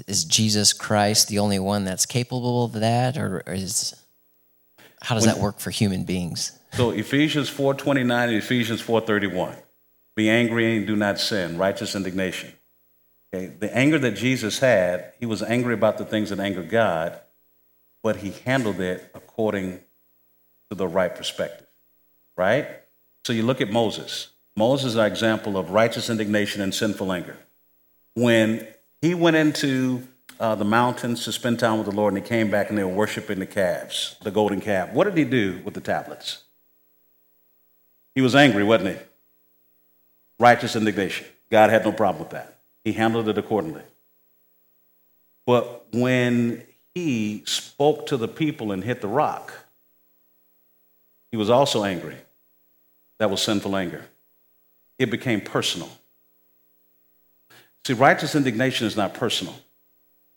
is- Jesus Christ the only one that's capable of that, or is how does that work for human beings? So Ephesians 4:29 and Ephesians 4:31. Be angry and do not sin. Righteous indignation. Okay, the anger that Jesus had, he was angry about the things that angered God, but he handled it according to the right perspective. Right? So you look at Moses. Moses is an example of righteous indignation and sinful anger. When he went into uh, the mountains to spend time with the Lord and he came back and they were worshiping the calves, the golden calf, what did he do with the tablets? He was angry, wasn't he? Righteous indignation. God had no problem with that. He handled it accordingly. But when he spoke to the people and hit the rock, he was also angry. That was sinful anger. It became personal. See, righteous indignation is not personal.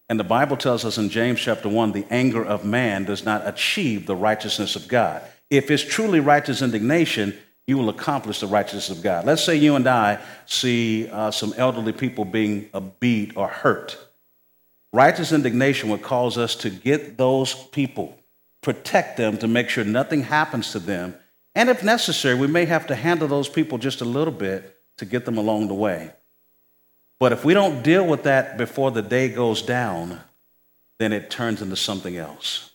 And the Bible tells us in James chapter 1 the anger of man does not achieve the righteousness of God. If it's truly righteous indignation, you will accomplish the righteousness of God. Let's say you and I see uh, some elderly people being beat or hurt. Righteous indignation would cause us to get those people, protect them to make sure nothing happens to them. And if necessary, we may have to handle those people just a little bit to get them along the way. But if we don't deal with that before the day goes down, then it turns into something else.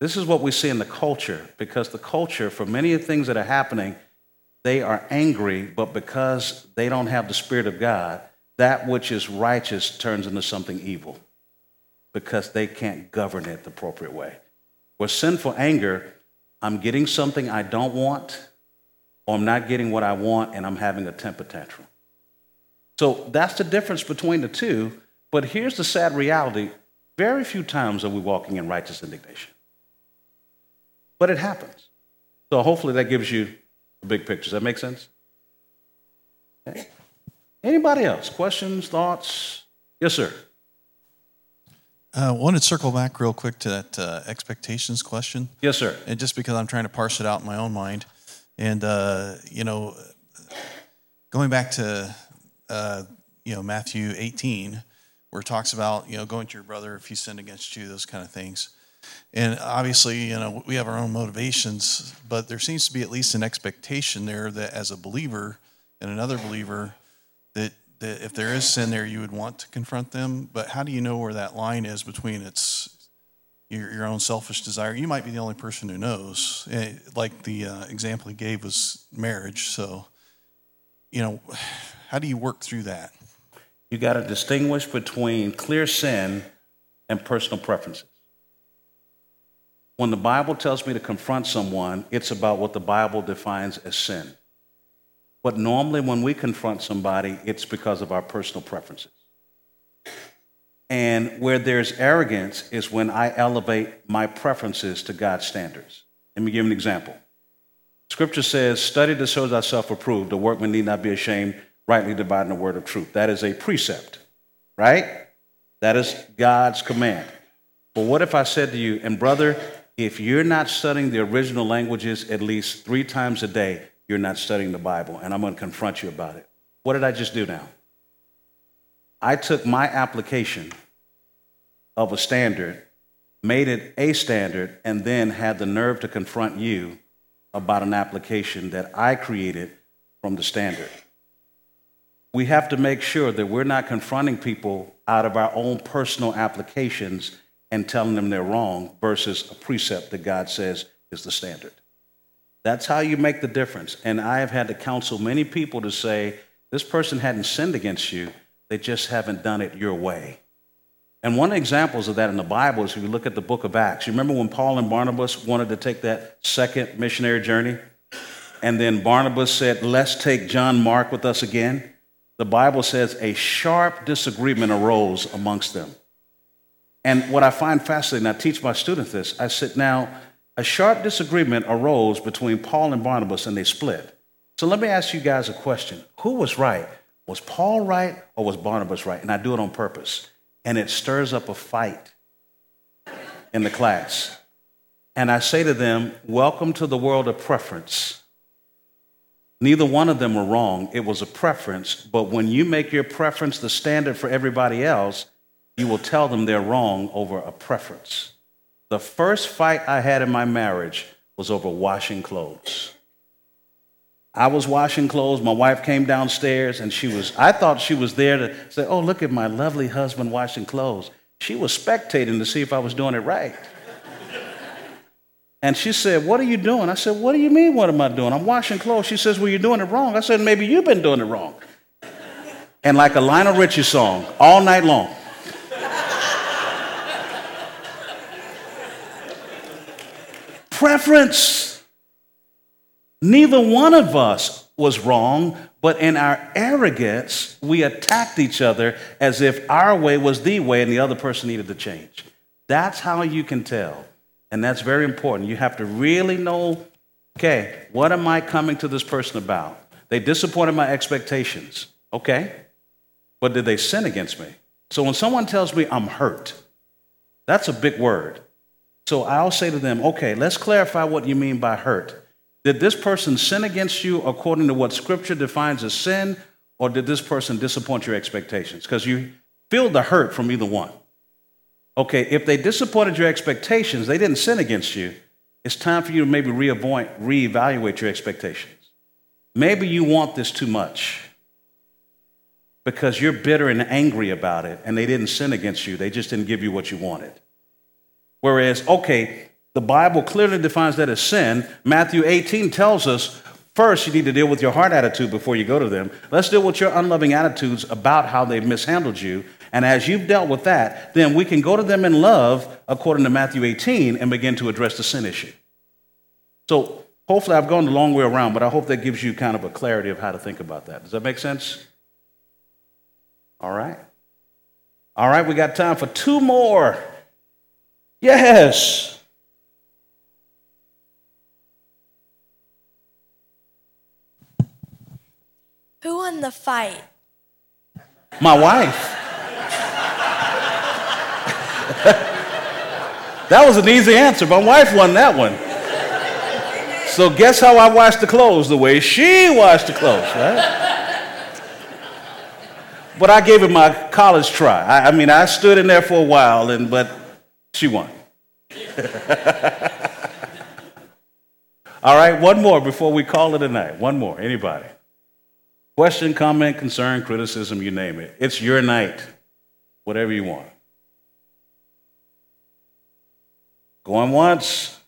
This is what we see in the culture because the culture, for many of the things that are happening, they are angry, but because they don't have the Spirit of God, that which is righteous turns into something evil because they can't govern it the appropriate way. With sinful anger, I'm getting something I don't want, or I'm not getting what I want, and I'm having a temper tantrum. So that's the difference between the two. But here's the sad reality very few times are we walking in righteous indignation. But it happens. So hopefully that gives you a big picture. Does that make sense? Okay. Anybody else? Questions, thoughts? Yes, sir. I uh, wanted to circle back real quick to that uh, expectations question. Yes, sir. And just because I'm trying to parse it out in my own mind. And, uh, you know, going back to uh, you know, Matthew 18, where it talks about, you know, going to your brother if he sinned against you, those kind of things. And obviously, you know, we have our own motivations, but there seems to be at least an expectation there that as a believer and another believer, that, if there is sin there, you would want to confront them. But how do you know where that line is between its your, your own selfish desire? You might be the only person who knows. Eh, like the uh, example he gave was marriage. So, you know, how do you work through that? You got to distinguish between clear sin and personal preferences. When the Bible tells me to confront someone, it's about what the Bible defines as sin. But normally, when we confront somebody, it's because of our personal preferences. And where there's arrogance is when I elevate my preferences to God's standards. Let me give an example. Scripture says, Study to show thyself approved, the workman need not be ashamed, rightly dividing the word of truth. That is a precept, right? That is God's command. But what if I said to you, and brother, if you're not studying the original languages at least three times a day, you're not studying the Bible, and I'm going to confront you about it. What did I just do now? I took my application of a standard, made it a standard, and then had the nerve to confront you about an application that I created from the standard we have to make sure that we're not confronting people out of our own personal applications and telling them they're wrong versus a precept that God says is the standard. That's how you make the difference. And I have had to counsel many people to say, this person hadn't sinned against you, they just haven't done it your way. And one of the examples of that in the Bible is if you look at the book of Acts. You remember when Paul and Barnabas wanted to take that second missionary journey? And then Barnabas said, Let's take John Mark with us again the Bible says a sharp disagreement arose amongst them. And what I find fascinating, I teach my students this. I said, now, a sharp disagreement arose between Paul and Barnabas and they split. So let me ask you guys a question Who was right? Was Paul right or was Barnabas right? And I do it on purpose. And it stirs up a fight in the class. And I say to them, Welcome to the world of preference. Neither one of them were wrong. It was a preference. But when you make your preference the standard for everybody else, you will tell them they're wrong over a preference. The first fight I had in my marriage was over washing clothes. I was washing clothes. My wife came downstairs and she was, I thought she was there to say, Oh, look at my lovely husband washing clothes. She was spectating to see if I was doing it right. And she said, What are you doing? I said, What do you mean, what am I doing? I'm washing clothes. She says, Well, you're doing it wrong. I said, Maybe you've been doing it wrong. And like a Lionel Richie song, all night long. Preference. Neither one of us was wrong, but in our arrogance, we attacked each other as if our way was the way and the other person needed to change. That's how you can tell. And that's very important. You have to really know okay, what am I coming to this person about? They disappointed my expectations. Okay. But did they sin against me? So when someone tells me I'm hurt, that's a big word. So I'll say to them, okay, let's clarify what you mean by hurt. Did this person sin against you according to what scripture defines as sin, or did this person disappoint your expectations? Because you feel the hurt from either one. Okay, if they disappointed your expectations, they didn't sin against you, it's time for you to maybe reevaluate your expectations. Maybe you want this too much because you're bitter and angry about it, and they didn't sin against you, they just didn't give you what you wanted. Whereas, okay, the Bible clearly defines that as sin. Matthew 18 tells us first you need to deal with your heart attitude before you go to them. Let's deal with your unloving attitudes about how they've mishandled you. And as you've dealt with that, then we can go to them in love, according to Matthew 18, and begin to address the sin issue. So hopefully I've gone the long way around, but I hope that gives you kind of a clarity of how to think about that. Does that make sense? All right. All right, we got time for two more. Yes. Who won the fight? My wife. that was an easy answer. My wife won that one. So guess how I washed the clothes? The way she washed the clothes, right? But I gave it my college try. I, I mean, I stood in there for a while, and but she won. All right, one more before we call it a night. One more. Anybody? Question, comment, concern, criticism, you name it. It's your night. Whatever you want. Going once.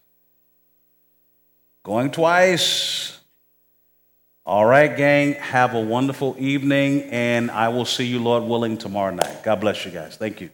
Going twice. All right, gang. Have a wonderful evening, and I will see you, Lord willing, tomorrow night. God bless you guys. Thank you.